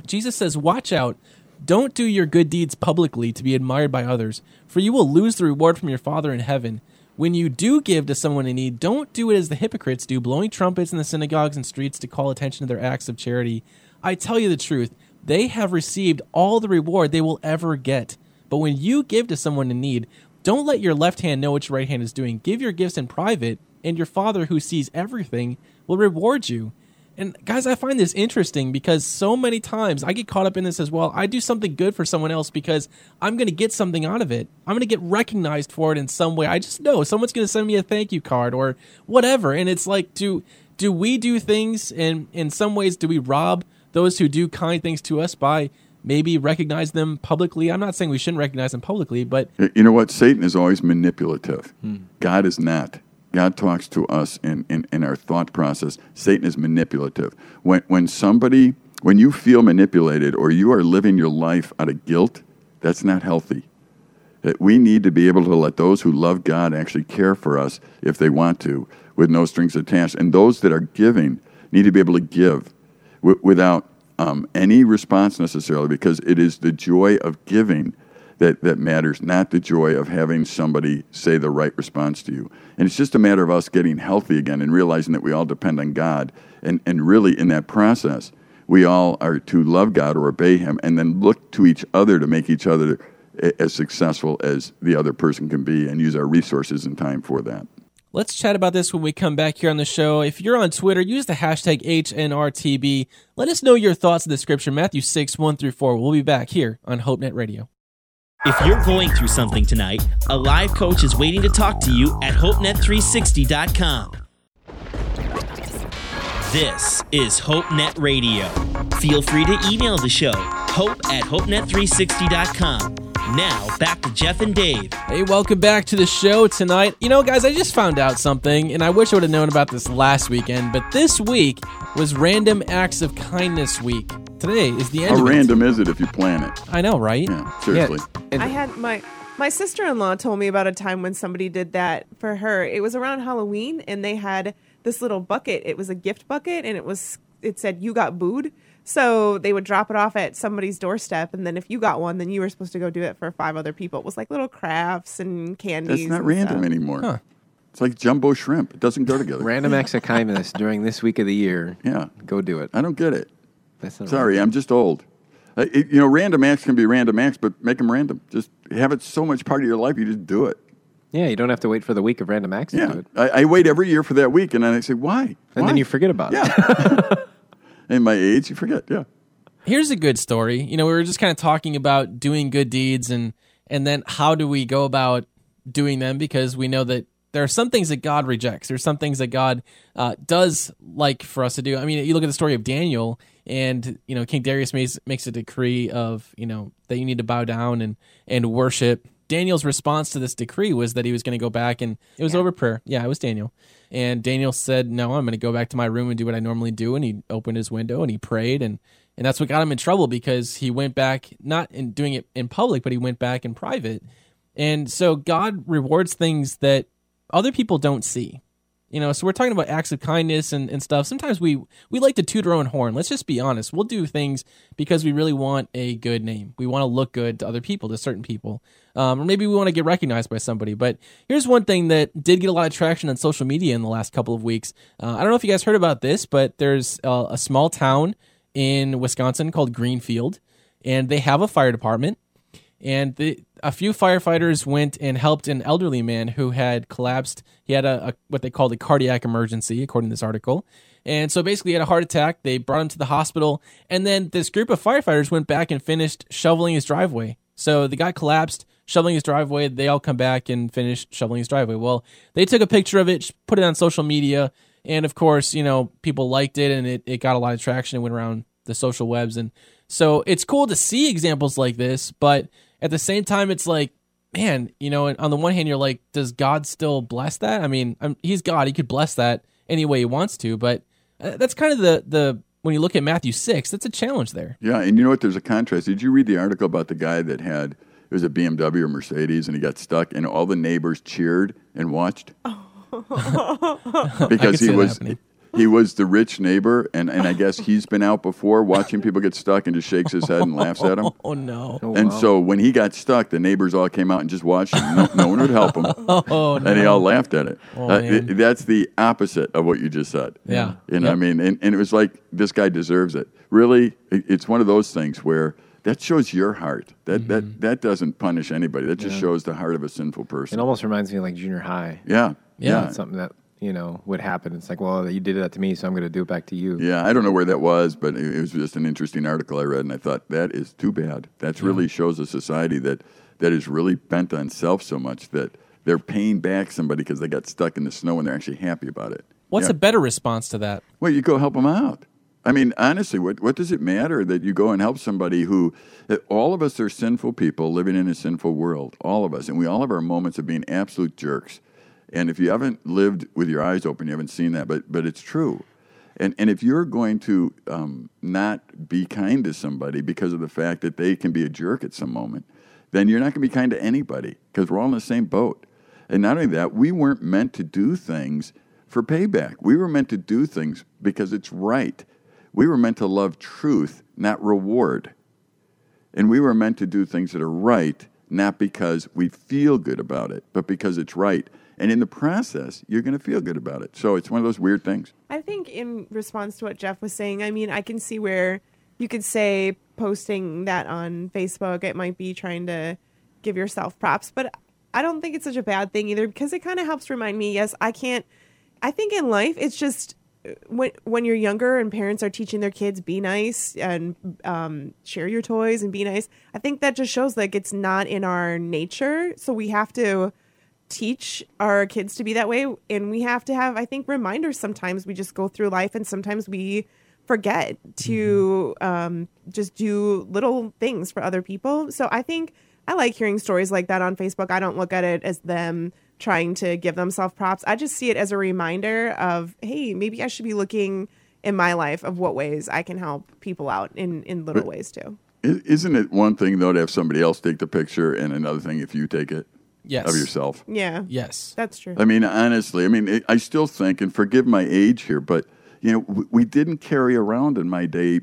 Jesus says, "Watch out." Don't do your good deeds publicly to be admired by others, for you will lose the reward from your Father in heaven. When you do give to someone in need, don't do it as the hypocrites do, blowing trumpets in the synagogues and streets to call attention to their acts of charity. I tell you the truth, they have received all the reward they will ever get. But when you give to someone in need, don't let your left hand know what your right hand is doing. Give your gifts in private, and your Father who sees everything will reward you. And guys, I find this interesting because so many times I get caught up in this as well. I do something good for someone else because I'm going to get something out of it. I'm going to get recognized for it in some way. I just know someone's going to send me a thank you card or whatever. And it's like, do do we do things and in some ways do we rob those who do kind things to us by maybe recognize them publicly? I'm not saying we shouldn't recognize them publicly, but You know what? Satan is always manipulative. Hmm. God is not. God talks to us in, in, in our thought process. Satan is manipulative. When, when somebody, when you feel manipulated or you are living your life out of guilt, that's not healthy. That we need to be able to let those who love God actually care for us if they want to, with no strings attached. And those that are giving need to be able to give w- without um, any response necessarily, because it is the joy of giving that, that matters, not the joy of having somebody say the right response to you. And it's just a matter of us getting healthy again and realizing that we all depend on God. And, and really, in that process, we all are to love God or obey Him and then look to each other to make each other as successful as the other person can be and use our resources and time for that. Let's chat about this when we come back here on the show. If you're on Twitter, use the hashtag HNRTB. Let us know your thoughts of the scripture, Matthew 6, 1 through 4. We'll be back here on HopeNet Radio. If you're going through something tonight, a live coach is waiting to talk to you at HopeNet360.com. This is HopeNet Radio. Feel free to email the show, hope at HopeNet360.com. Now, back to Jeff and Dave. Hey, welcome back to the show tonight. You know, guys, I just found out something, and I wish I would have known about this last weekend, but this week was Random Acts of Kindness Week. Today is the end How of random is it if you plan it? it. I know, right? Yeah, seriously. I had my my sister in law told me about a time when somebody did that for her. It was around Halloween, and they had this little bucket. It was a gift bucket, and it was it said "You got booed." So they would drop it off at somebody's doorstep, and then if you got one, then you were supposed to go do it for five other people. It was like little crafts and candies. That's not random stuff. anymore. Huh. It's like jumbo shrimp. It doesn't go together. Random acts of kindness during this week of the year. Yeah. Go do it. I don't get it. That's not Sorry, I'm just old. Uh, it- you know, random acts can be random acts, but make them random. Just have it so much part of your life, you just do it. Yeah, you don't have to wait for the week of random acts to do Yeah. it. I, I wait every year for that week, and then I say, why? And Why? then you forget about it. In my age, you forget. Yeah. Here's a good story. You know, we were just kind of talking about doing good deeds and and then how do we go about doing them because we know that there are some things that God rejects. There's some things that God uh, does like for us to do. I mean, you look at the story of Daniel, and you know, King Darius makes makes a decree of you know that you need to bow down and and worship. Daniel's response to this decree was that he was going to go back and it was over prayer. Yeah, it was Daniel. And Daniel said, "No, I'm going to go back to my room and do what I normally do." And he opened his window and he prayed and and that's what got him in trouble because he went back not in doing it in public, but he went back in private. And so God rewards things that other people don't see. You know, so we're talking about acts of kindness and, and stuff. Sometimes we we like to toot our own horn. Let's just be honest. We'll do things because we really want a good name. We want to look good to other people, to certain people, um, or maybe we want to get recognized by somebody. But here's one thing that did get a lot of traction on social media in the last couple of weeks. Uh, I don't know if you guys heard about this, but there's a, a small town in Wisconsin called Greenfield, and they have a fire department and the, a few firefighters went and helped an elderly man who had collapsed. He had a, a what they called a cardiac emergency, according to this article. And so basically, he had a heart attack. They brought him to the hospital, and then this group of firefighters went back and finished shoveling his driveway. So the guy collapsed, shoveling his driveway. They all come back and finish shoveling his driveway. Well, they took a picture of it, put it on social media, and of course, you know, people liked it, and it, it got a lot of traction. It went around the social webs, and so it's cool to see examples like this, but at the same time, it's like, man, you know, on the one hand, you're like, does God still bless that? I mean, i he's God; he could bless that any way he wants to. But uh, that's kind of the the when you look at Matthew six, that's a challenge there. Yeah, and you know what? There's a contrast. Did you read the article about the guy that had it was a BMW or Mercedes, and he got stuck, and all the neighbors cheered and watched because he was happening. He was the rich neighbor, and, and I guess he's been out before watching people get stuck and just shakes his head and laughs at them. Oh no! Oh, And wow. so when he got stuck, the neighbors all came out and just watched him. No, no one would help him. Oh no! and they all laughed at it. Oh, Uh, man. it- That's the opposite of what you just said. Yeah. You know, Yep. I mean, and, and it was like this guy deserves it. Really, it, it's one of those things where that shows your heart. That Mm-hmm. that that doesn't punish anybody. That just shows the heart of a sinful person. It almost reminds me of like junior high. yeah. Yeah. Yeah. Something that, you know, would happen. It's like, well, you did that to me, so I'm going to do it back to you. Yeah, I don't know where that was, but it, it was just an interesting article I read, and I thought that is too bad. That really shows a society that that is really bent on self so much that they're paying back somebody because they got stuck in the snow and they're actually happy about it. What's Yeah. a better response to that? Well, you go help them out. I mean, honestly, what, what does it matter that you go and help somebody who, all of us are sinful people living in a sinful world, all of us, and we all have our moments of being absolute jerks. And if you haven't lived with your eyes open, you haven't seen that, but, but it's true. And, and if you're going to um, not be kind to somebody because of the fact that they can be a jerk at some moment, then you're not going to be kind to anybody because we're all in the same boat. And not only that, we weren't meant to do things for payback. We were meant to do things because it's right. We were meant to love truth, not reward. And we were meant to do things that are right not because we feel good about it, but because it's right. And in the process, you're going to feel good about it. So it's one of those weird things. I think in response to what Jeff was saying, I mean, I can see where you could say posting that on Facebook, it might be trying to give yourself props, but I don't think it's such a bad thing either because it kind of helps remind me, yes, I can't. I think in life, it's just uh, when when you're younger and parents are teaching their kids be nice and um, share your toys and be nice. I think that just shows like it's not in our nature, so we have to teach our kids to be that way. And we have to have i think reminders sometimes we just go through life and sometimes we forget to um, just do little things for other people. So i think i like hearing stories like that on facebook. I don't look at it as them trying to give themselves props. I just see it as a reminder of hey maybe i should be looking in my life of what ways i can help people out in in little But- ways too. Isn't it one thing, though, to have somebody else take the picture and another thing if you take it Yes. of yourself? yeah Yes. that's true I mean, honestly, I mean, I still think, and forgive my age here, but you know, we, we didn't carry around in my day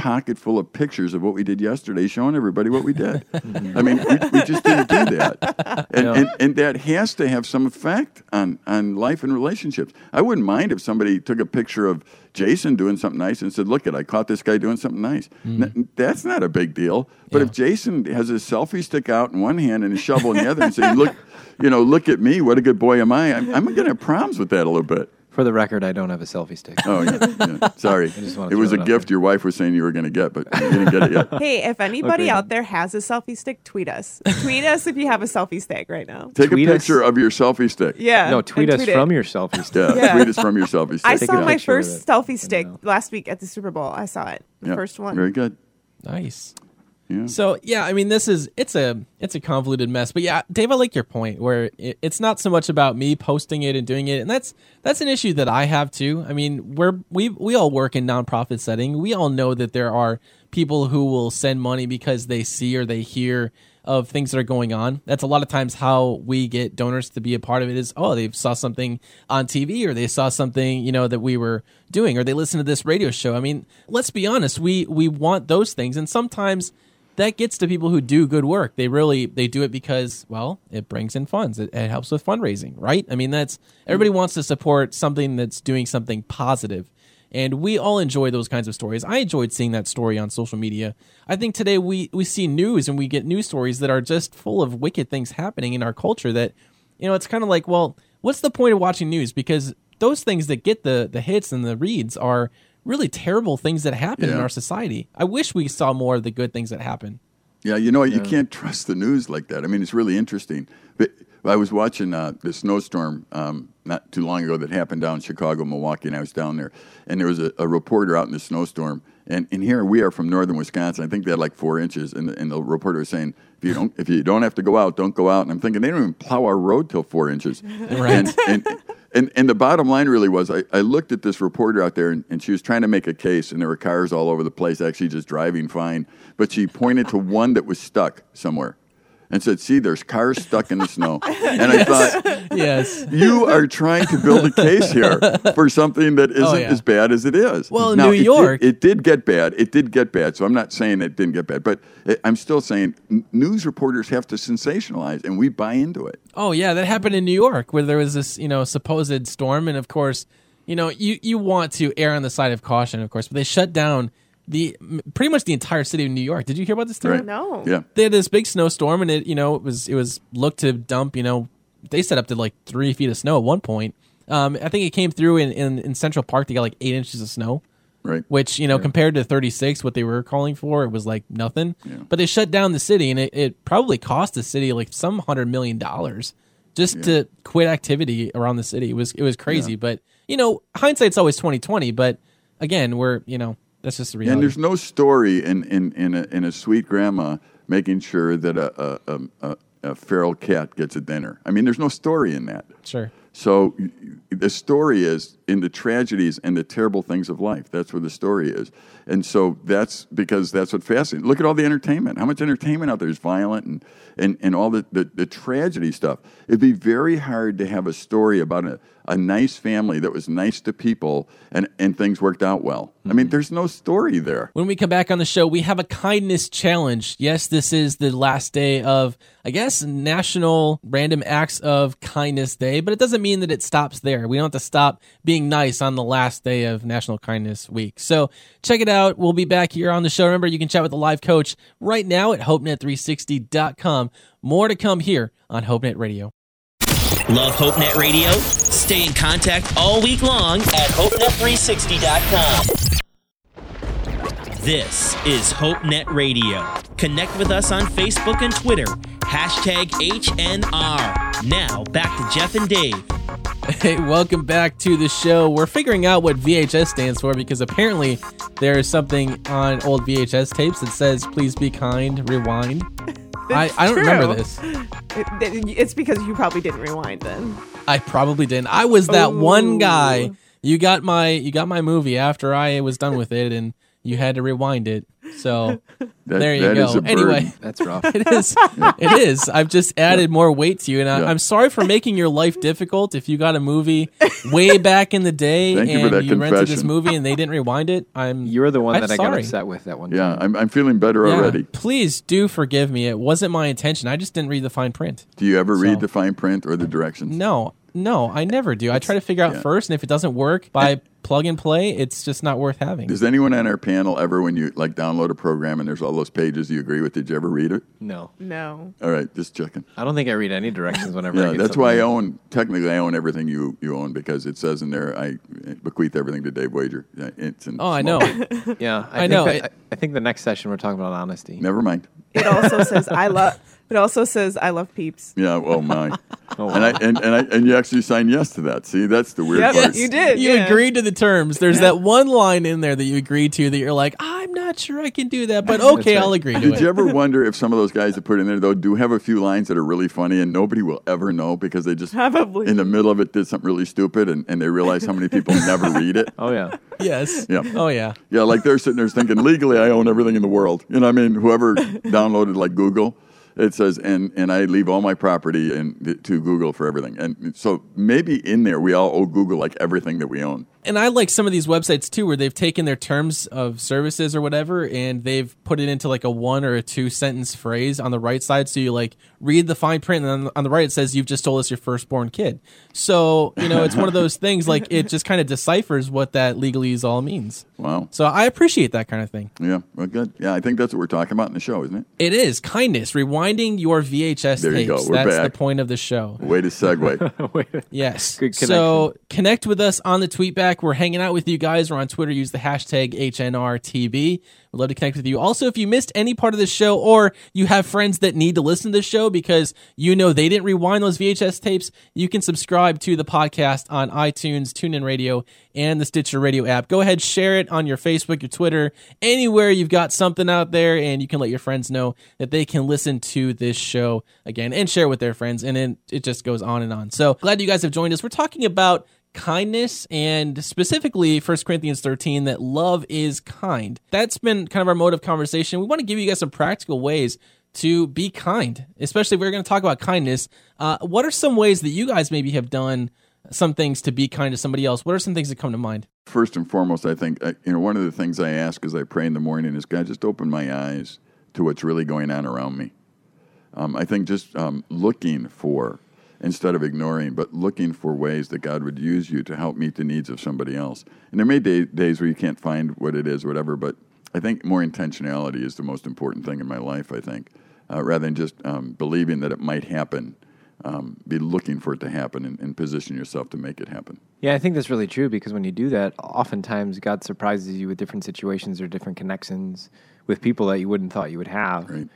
pocket full of pictures of what we did yesterday, showing everybody what we did. I mean, we, we just didn't do that, and, Yeah. and and that has to have some effect on on life and relationships. I wouldn't mind if somebody took a picture of Jason doing something nice and said, "Look, it, I caught this guy doing something nice." Mm. N- that's not a big deal. But if Jason has his selfie stick out in one hand and a shovel in the other, and say, "Look, you know, look at me, what a good boy am I?" I'm, I'm going to have problems with that a little bit. For the record, I don't have a selfie stick. Oh, yeah. yeah. Sorry. just wanna It was a it out gift your wife was saying you were going to get, but you didn't get it yet. Hey, if anybody Okay. out there has a selfie stick, tweet us. tweet us if you have a selfie stick right now. Take Tweet a us. picture of your selfie stick. Yeah. no, tweet and us it. from your selfie stick. Yeah, Yeah. tweet us from your selfie stick. I Take saw my picture with first it. selfie stick last week at the Super Bowl. I saw it. The Yeah. first one. Very good. Nice. So yeah, I mean, this is it's a it's a convoluted mess. But yeah, Dave, I like your point where it, it's not so much about me posting it and doing it, and that's that's an issue that I have too. I mean, we're we we all work in nonprofit setting. We all know that there are people who will send money because they see or they hear of things that are going on. That's a lot of times how we get donors to be a part of it is oh they saw something on TV or they saw something you know that we were doing or they listened to this radio show. I mean, let's be honest, we we want those things and sometimes that gets to people who do good work. They really they do it because well, it brings in funds. It, it helps with fundraising, right? I mean, that's everybody wants to support something that's doing something positive. And we all enjoy those kinds of stories. I enjoyed seeing that story on social media. I think today we we see news and we get news stories that are just full of wicked things happening in our culture that you know, it's kind of like, well, what's the point of watching news because those things that get the the hits and the reads are really terrible things that happen in our society. I wish we saw more of the good things that happen. Yeah, you know, you can't trust the news like that. I mean, it's really interesting. But I was watching uh, the snowstorm um, not too long ago that happened down in Chicago, Milwaukee, and I was down there. And there was a, a reporter out in the snowstorm. And, and here we are from northern Wisconsin. I think they had like four inches. And the, and the reporter was saying, if you, don't, if you don't have to go out, don't go out. And I'm thinking, they don't even plow our road till four inches. Right. And, and, and, and the bottom line really was I, I looked at this reporter out there and, and she was trying to make a case and there were cars all over the place actually just driving fine. But she pointed to one that was stuck somewhere and said see there's cars stuck in the snow. And i thought yes. you are trying to build a case here oh, for something that isn't Oh, yeah. as bad as it is. Well, Now, New it did- York- it did get bad. It did get bad. So i'm not saying it didn't get bad but it- i'm still saying news reporters have to sensationalize and we buy into it. Oh yeah, that happened in New York where there was this, you know, supposed storm and of course, you know, you you want to err on the side of caution, of course, but they shut down the pretty much the entire city of New York. Did you hear about this? Tara? right No. yeah They had this big snowstorm and it, you know, it was it was looked to dump, you know, they set up to like three feet of snow at one point. Um, I think it came through in, in, in Central Park. They got like eight inches of snow. right which you know compared to 36 what they were calling for it was like nothing but they shut down the city and it, it probably cost the city like some hundred million dollars just to quit activity around the city it was it was crazy but you know hindsight's always 2020 but again we're you know that's just the reality And there's no story in in in a, in a sweet grandma making sure that a a, a a feral cat gets a dinner. I mean, there's no story in that. sure So the story is in the tragedies and the terrible things of life. That's where the story is. And so that's because that's what fascinates. Look at all the entertainment. How much entertainment out there is violent and, and, and all the, the, the tragedy stuff. It'd be very hard to have a story about a, a nice family that was nice to people and, and things worked out well. I mean, mm-hmm. there's no story there. When we come back on the show, we have a kindness challenge. Yes, this is the last day of, I guess, National Random Acts of Kindness Day, but it doesn't mean that it stops there. We don't have to stop being nice on the last day of National Kindness Week. So check it out. We'll be back here on the show. Remember, you can chat with the live coach right now at HopeNet360.com. More to come here on HopeNet Radio. Love HopeNet Radio? Stay in contact all week long at HopeNet360.com. This is HopeNet Radio. Connect with us on Facebook and Twitter. Hashtag HNR. Now, back to Jeff and Dave. Hey, welcome back to the show. We're figuring out what VHS stands for because apparently there is something on old VHS tapes that says, please be kind, rewind. I, I don't remember this. It- it- it's because you probably didn't rewind then. I probably didn't. I was that one guy. You got my you got my movie after I was done with it and you had to rewind it. So That- there you go. is a burden. Anyway, That's rough. it is. It is. I've just added more weight to you, and I, Yeah. I'm sorry for making your life difficult. If you got a movie way back in the day Thank you for and that you rented this movie and they didn't rewind it, I'm You're the one I'm that I got sorry. upset with that one. Yeah, time. I'm, I'm feeling better Yeah, already. Please do forgive me. It wasn't my intention. I just didn't read the fine print. Do you ever So- read the fine print or the directions? No, no, I never do. I try to figure out yeah. first, and if it doesn't work by plug and play, it's just not worth having. Does anyone on our panel ever, when you like download a program and there's all those pages you agree with, did you ever read it? No, No. All right, just checking. I don't think I read any directions whenever. I Yeah, get that's why I own. Technically, I own everything you you own because it says in there I bequeath everything to Dave Wager. Yeah, It's in Oh, I know. Yeah, I think know, that- it- I, I think the next session we're talking about honesty. Never mind. It also says I love. It also says I love peeps. Yeah. Oh my. Oh, And I and and, I, and you actually signed yes to that. See, that's the weird Yep, part. you did. You yeah. agreed to the terms. There's that one line in there that you agreed to that you're like, I'm not sure I can do that, but okay, right. I'll agree to Did it. you ever wonder if some of those guys that put in there though do have a few lines that are really funny and nobody will ever know because they just Probably. in the middle of it did something really stupid and, and they realize how many people never read it. Oh yeah. yes. Yeah. Oh yeah. Yeah, like they're sitting there thinking legally I own everything in the world. You know what I mean? Whoever downloaded like Google, it says and and I leave all my property and to Google for everything. And so maybe in there we all owe Google like everything that we own. And I like some of these websites too, where they've taken their terms of services or whatever, and they've put it into like a one or a two sentence phrase on the right side. So you like read the fine print, and then on the right it says, "You've just told us your firstborn kid." So you know, it's one of those things like it just kind of deciphers what that legalese all means. Wow. So I appreciate that kind of thing. Yeah, well good. Yeah, I think that's what we're talking about in the show, isn't it? It is kindness, rewinding your VHS There you go. We're That's the point of the show. Way to segue. Wait. Yes. Good So connect with us on the tweet back. We're hanging out with you guys. We're on Twitter. Use the hashtag HNRTB. We'd love to connect with you. Also, if you missed any part of the show or you have friends that need to listen to the show because you know they didn't rewind those VHS tapes, you can subscribe to the podcast on iTunes, TuneIn Radio, and the Stitcher Radio app. Go ahead, share it on your Facebook, your Twitter, anywhere you've got something out there, and you can let your friends know that they can listen to this show again and share with their friends. And then it just goes on and on. So glad you guys have joined us. We're talking about kindness and specifically 1 Corinthians 13 that love is kind. That's been kind of our mode of conversation. We want to give you guys some practical ways to be kind, especially we're going to talk about kindness. Uh, what are some ways that you guys maybe have done some things to be kind to somebody else? What are some things that come to mind? First and foremost, I think uh, you know one of the things I ask as I pray in the morning is God, just open my eyes to what's really going on around me. Um, I think just um, looking for instead of ignoring, but looking for ways that God would use you to help meet the needs of somebody else. And there may be days where you can't find what it is, or whatever, but I think more intentionality is the most important thing in my life. I think uh, rather than just um, believing that it might happen. Um, be looking for it to happen and, and position yourself to make it happen. Yeah, I think that's really true because when you do that, oftentimes God surprises you with different situations or different connections with people that you wouldn't thought you would have. Right.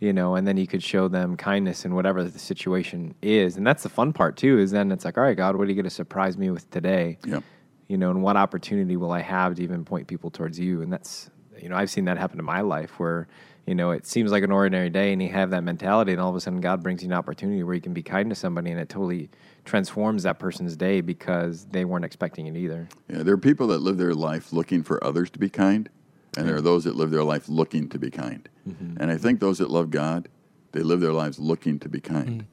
You know, and then you could show them kindness in whatever the situation is. And that's the fun part too, is then it's like, all right, God, what are you going to surprise me with today? Yeah. You know, and what opportunity will I have to even point people towards you? And that's, you know, I've seen that happen in my life where, you know, it seems like an ordinary day and you have that mentality and all of a sudden God brings you an opportunity where you can be kind to somebody and it totally transforms that person's day because they weren't expecting it either. Yeah, there are people that live their life looking for others to be kind, and there are those that live their life looking to be kind. And I think those that love God, they live their lives looking to be kind,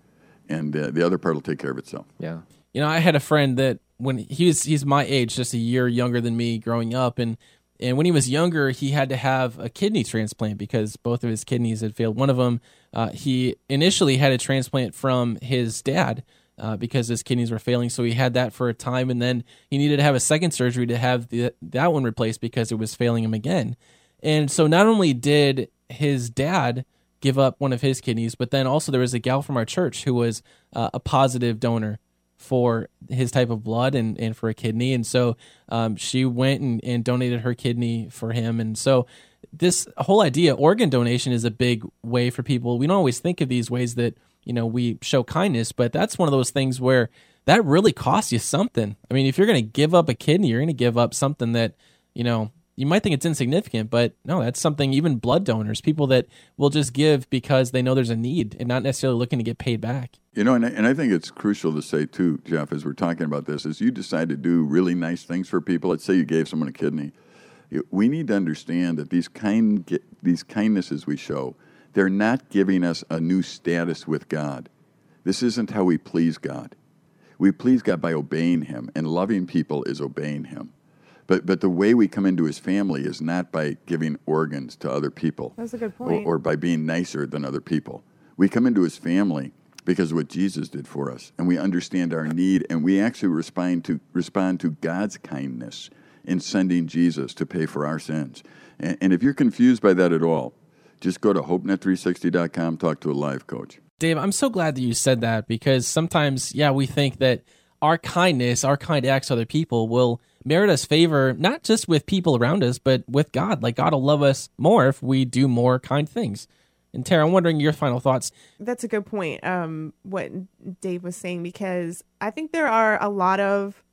and uh, the other part will take care of itself. Yeah. You know, I had a friend that when he's he's my age, just a year younger than me growing up, and And when he was younger, he had to have a kidney transplant because both of his kidneys had failed. One of them, uh, he initially had a transplant from his dad uh, because his kidneys were failing. So he had that for a time, and then he needed to have a second surgery to have the, that one replaced because it was failing him again. And so not only did his dad give up one of his kidneys, but then also there was a gal from our church who was uh, a positive donor for his type of blood and, and for a kidney. And so um, she went and, and donated her kidney for him. And so this whole idea, organ donation, is a big way for people. We don't always think of these ways that, you know, we show kindness, but that's one of those things where that really costs you something. I mean, if you're going to give up a kidney, you're going to give up something that, you know, you might think it's insignificant, but no, that's something even blood donors, people that will just give because they know there's a need and not necessarily looking to get paid back. You know, and I, and I think it's crucial to say too, Jeff, as we're talking about this, is you decide to do really nice things for people. Let's say you gave someone a kidney. We need to understand that these kind these kindnesses we show, they're not giving us a new status with God. This isn't how we please God. We please God by obeying Him, and loving people is obeying Him. But but the way we come into his family is not by giving organs to other people. That's a good point. Or, or by being nicer than other people. We come into his family because of what Jesus did for us, and we understand our need, and we actually respond to respond to God's kindness in sending Jesus to pay for our sins. And, and if you're confused by that at all, just go to hopenet360.com, talk to a life coach. Dave, I'm so glad that you said that because sometimes, yeah, we think that our kindness, our kind acts to other people will merit us favor, not just with people around us, but with God. Like God will love us more if we do more kind things. And Tara, I'm wondering your final thoughts. That's a good point. Um, what Dave was saying, because I think there are a lot of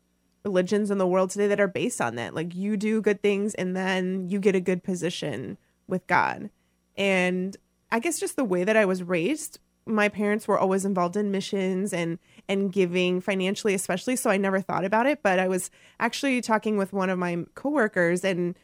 religions in the world today that are based on that. Like you do good things and then you get a good position with God. And I guess just the way that I was raised my parents were always involved in missions and and giving financially especially so i never thought about it but i was actually talking with one of my coworkers and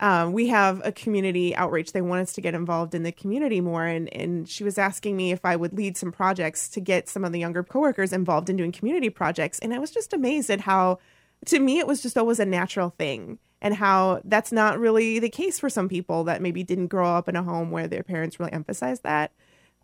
um, we have a community outreach. They want us to get involved in the community more and and she was asking me if i would lead some projects to get some of the younger coworkers involved in doing community projects and i was just amazed at how to me it was just always a natural thing and how that's not really the case for some people that maybe didn't grow up in a home where their parents really emphasized that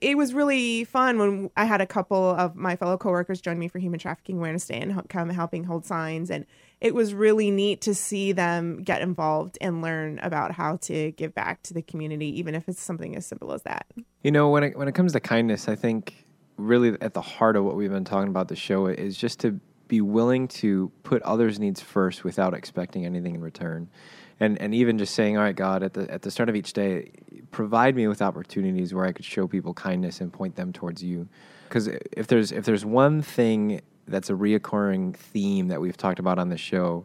it was really fun when I had a couple of my fellow coworkers join me for Human Trafficking Awareness Day and come helping hold signs. And it was really neat to see them get involved and learn about how to give back to the community, even if it's something as simple as that. You know, when it, when it comes to kindness, I think really at the heart of what we've been talking about the show is just to be willing to put others' needs first without expecting anything in return and and even just saying, all right, God, at the at the start of each day, provide me with opportunities where I could show people kindness and point them towards you. Because if there's if there's one thing that's a reoccurring theme that we've talked about on the show,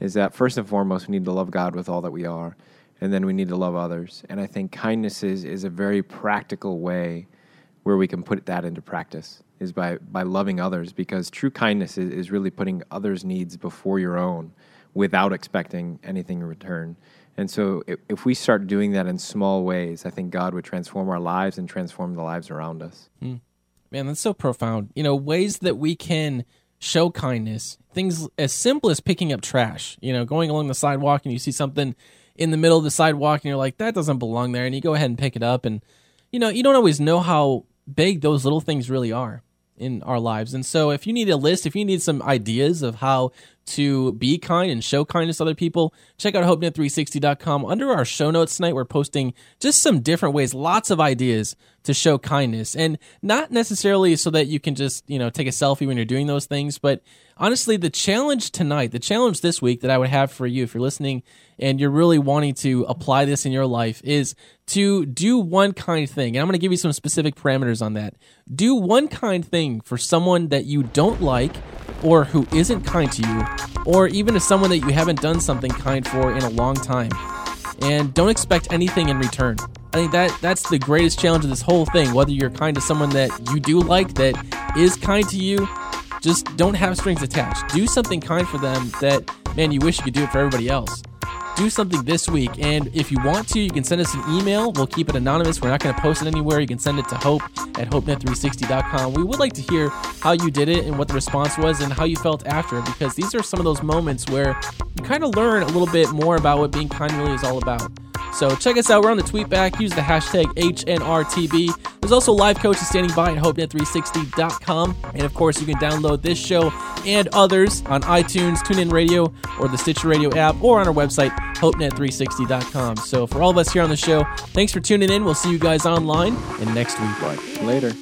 is that first and foremost we need to love God with all that we are, and then we need to love others. And I think kindness is is a very practical way where we can put that into practice is by by loving others because true kindness is, is really putting others' needs before your own without expecting anything in return. And so, if, if, we start doing that in small ways, I think God would transform our lives and transform the lives around us. Mm. Man, that's so profound. You know, ways that we can show kindness, things as simple as picking up trash, you know, going along the sidewalk and you see something in the middle of the sidewalk and you're like, that doesn't belong there. And you go ahead and pick it up. And, you know, you don't always know how big those little things really are in our lives. And so if you need a list, if you need some ideas of how to be kind and show kindness to other people, check out HopeNet360.com. Under our show notes tonight, we're posting just some different ways, lots of ideas to show kindness. And not necessarily so that you can just, you know, take a selfie when you're doing those things, but honestly, the challenge tonight, the challenge this week that I would have for you if you're listening and you're really wanting to apply this in your life is to do one kind thing. And I'm going to give you some specific parameters on that. Do one kind thing for someone that you don't like or who isn't kind to you, or even to someone that you haven't done something kind for in a long time. And don't expect anything in return. I think that that's the greatest challenge of this whole thing. Whether you're kind to someone that you do like that is kind to you, just don't have strings attached. Do something kind for them that man you wish you could do it for everybody else. Do something this week. And if you want to, you can send us an email. We'll keep it anonymous. We're not going to post it anywhere. You can send it to hope at hopenet360.com. We would like to hear how you did it and what the response was and how you felt after because these are some of those moments where you kind of learn a little bit more about what being kind really is all about. So check us out. We're on the tweet back. Use the hashtag HNRTB. There's also live coaches standing by at HopeNet360.com. And of course, you can download this show and others on iTunes, TuneIn Radio, or the Stitcher Radio app, or on our website, HopeNet360.com. So for all of us here on the show, thanks for tuning in. We'll see you guys online and next week. Bye. Later.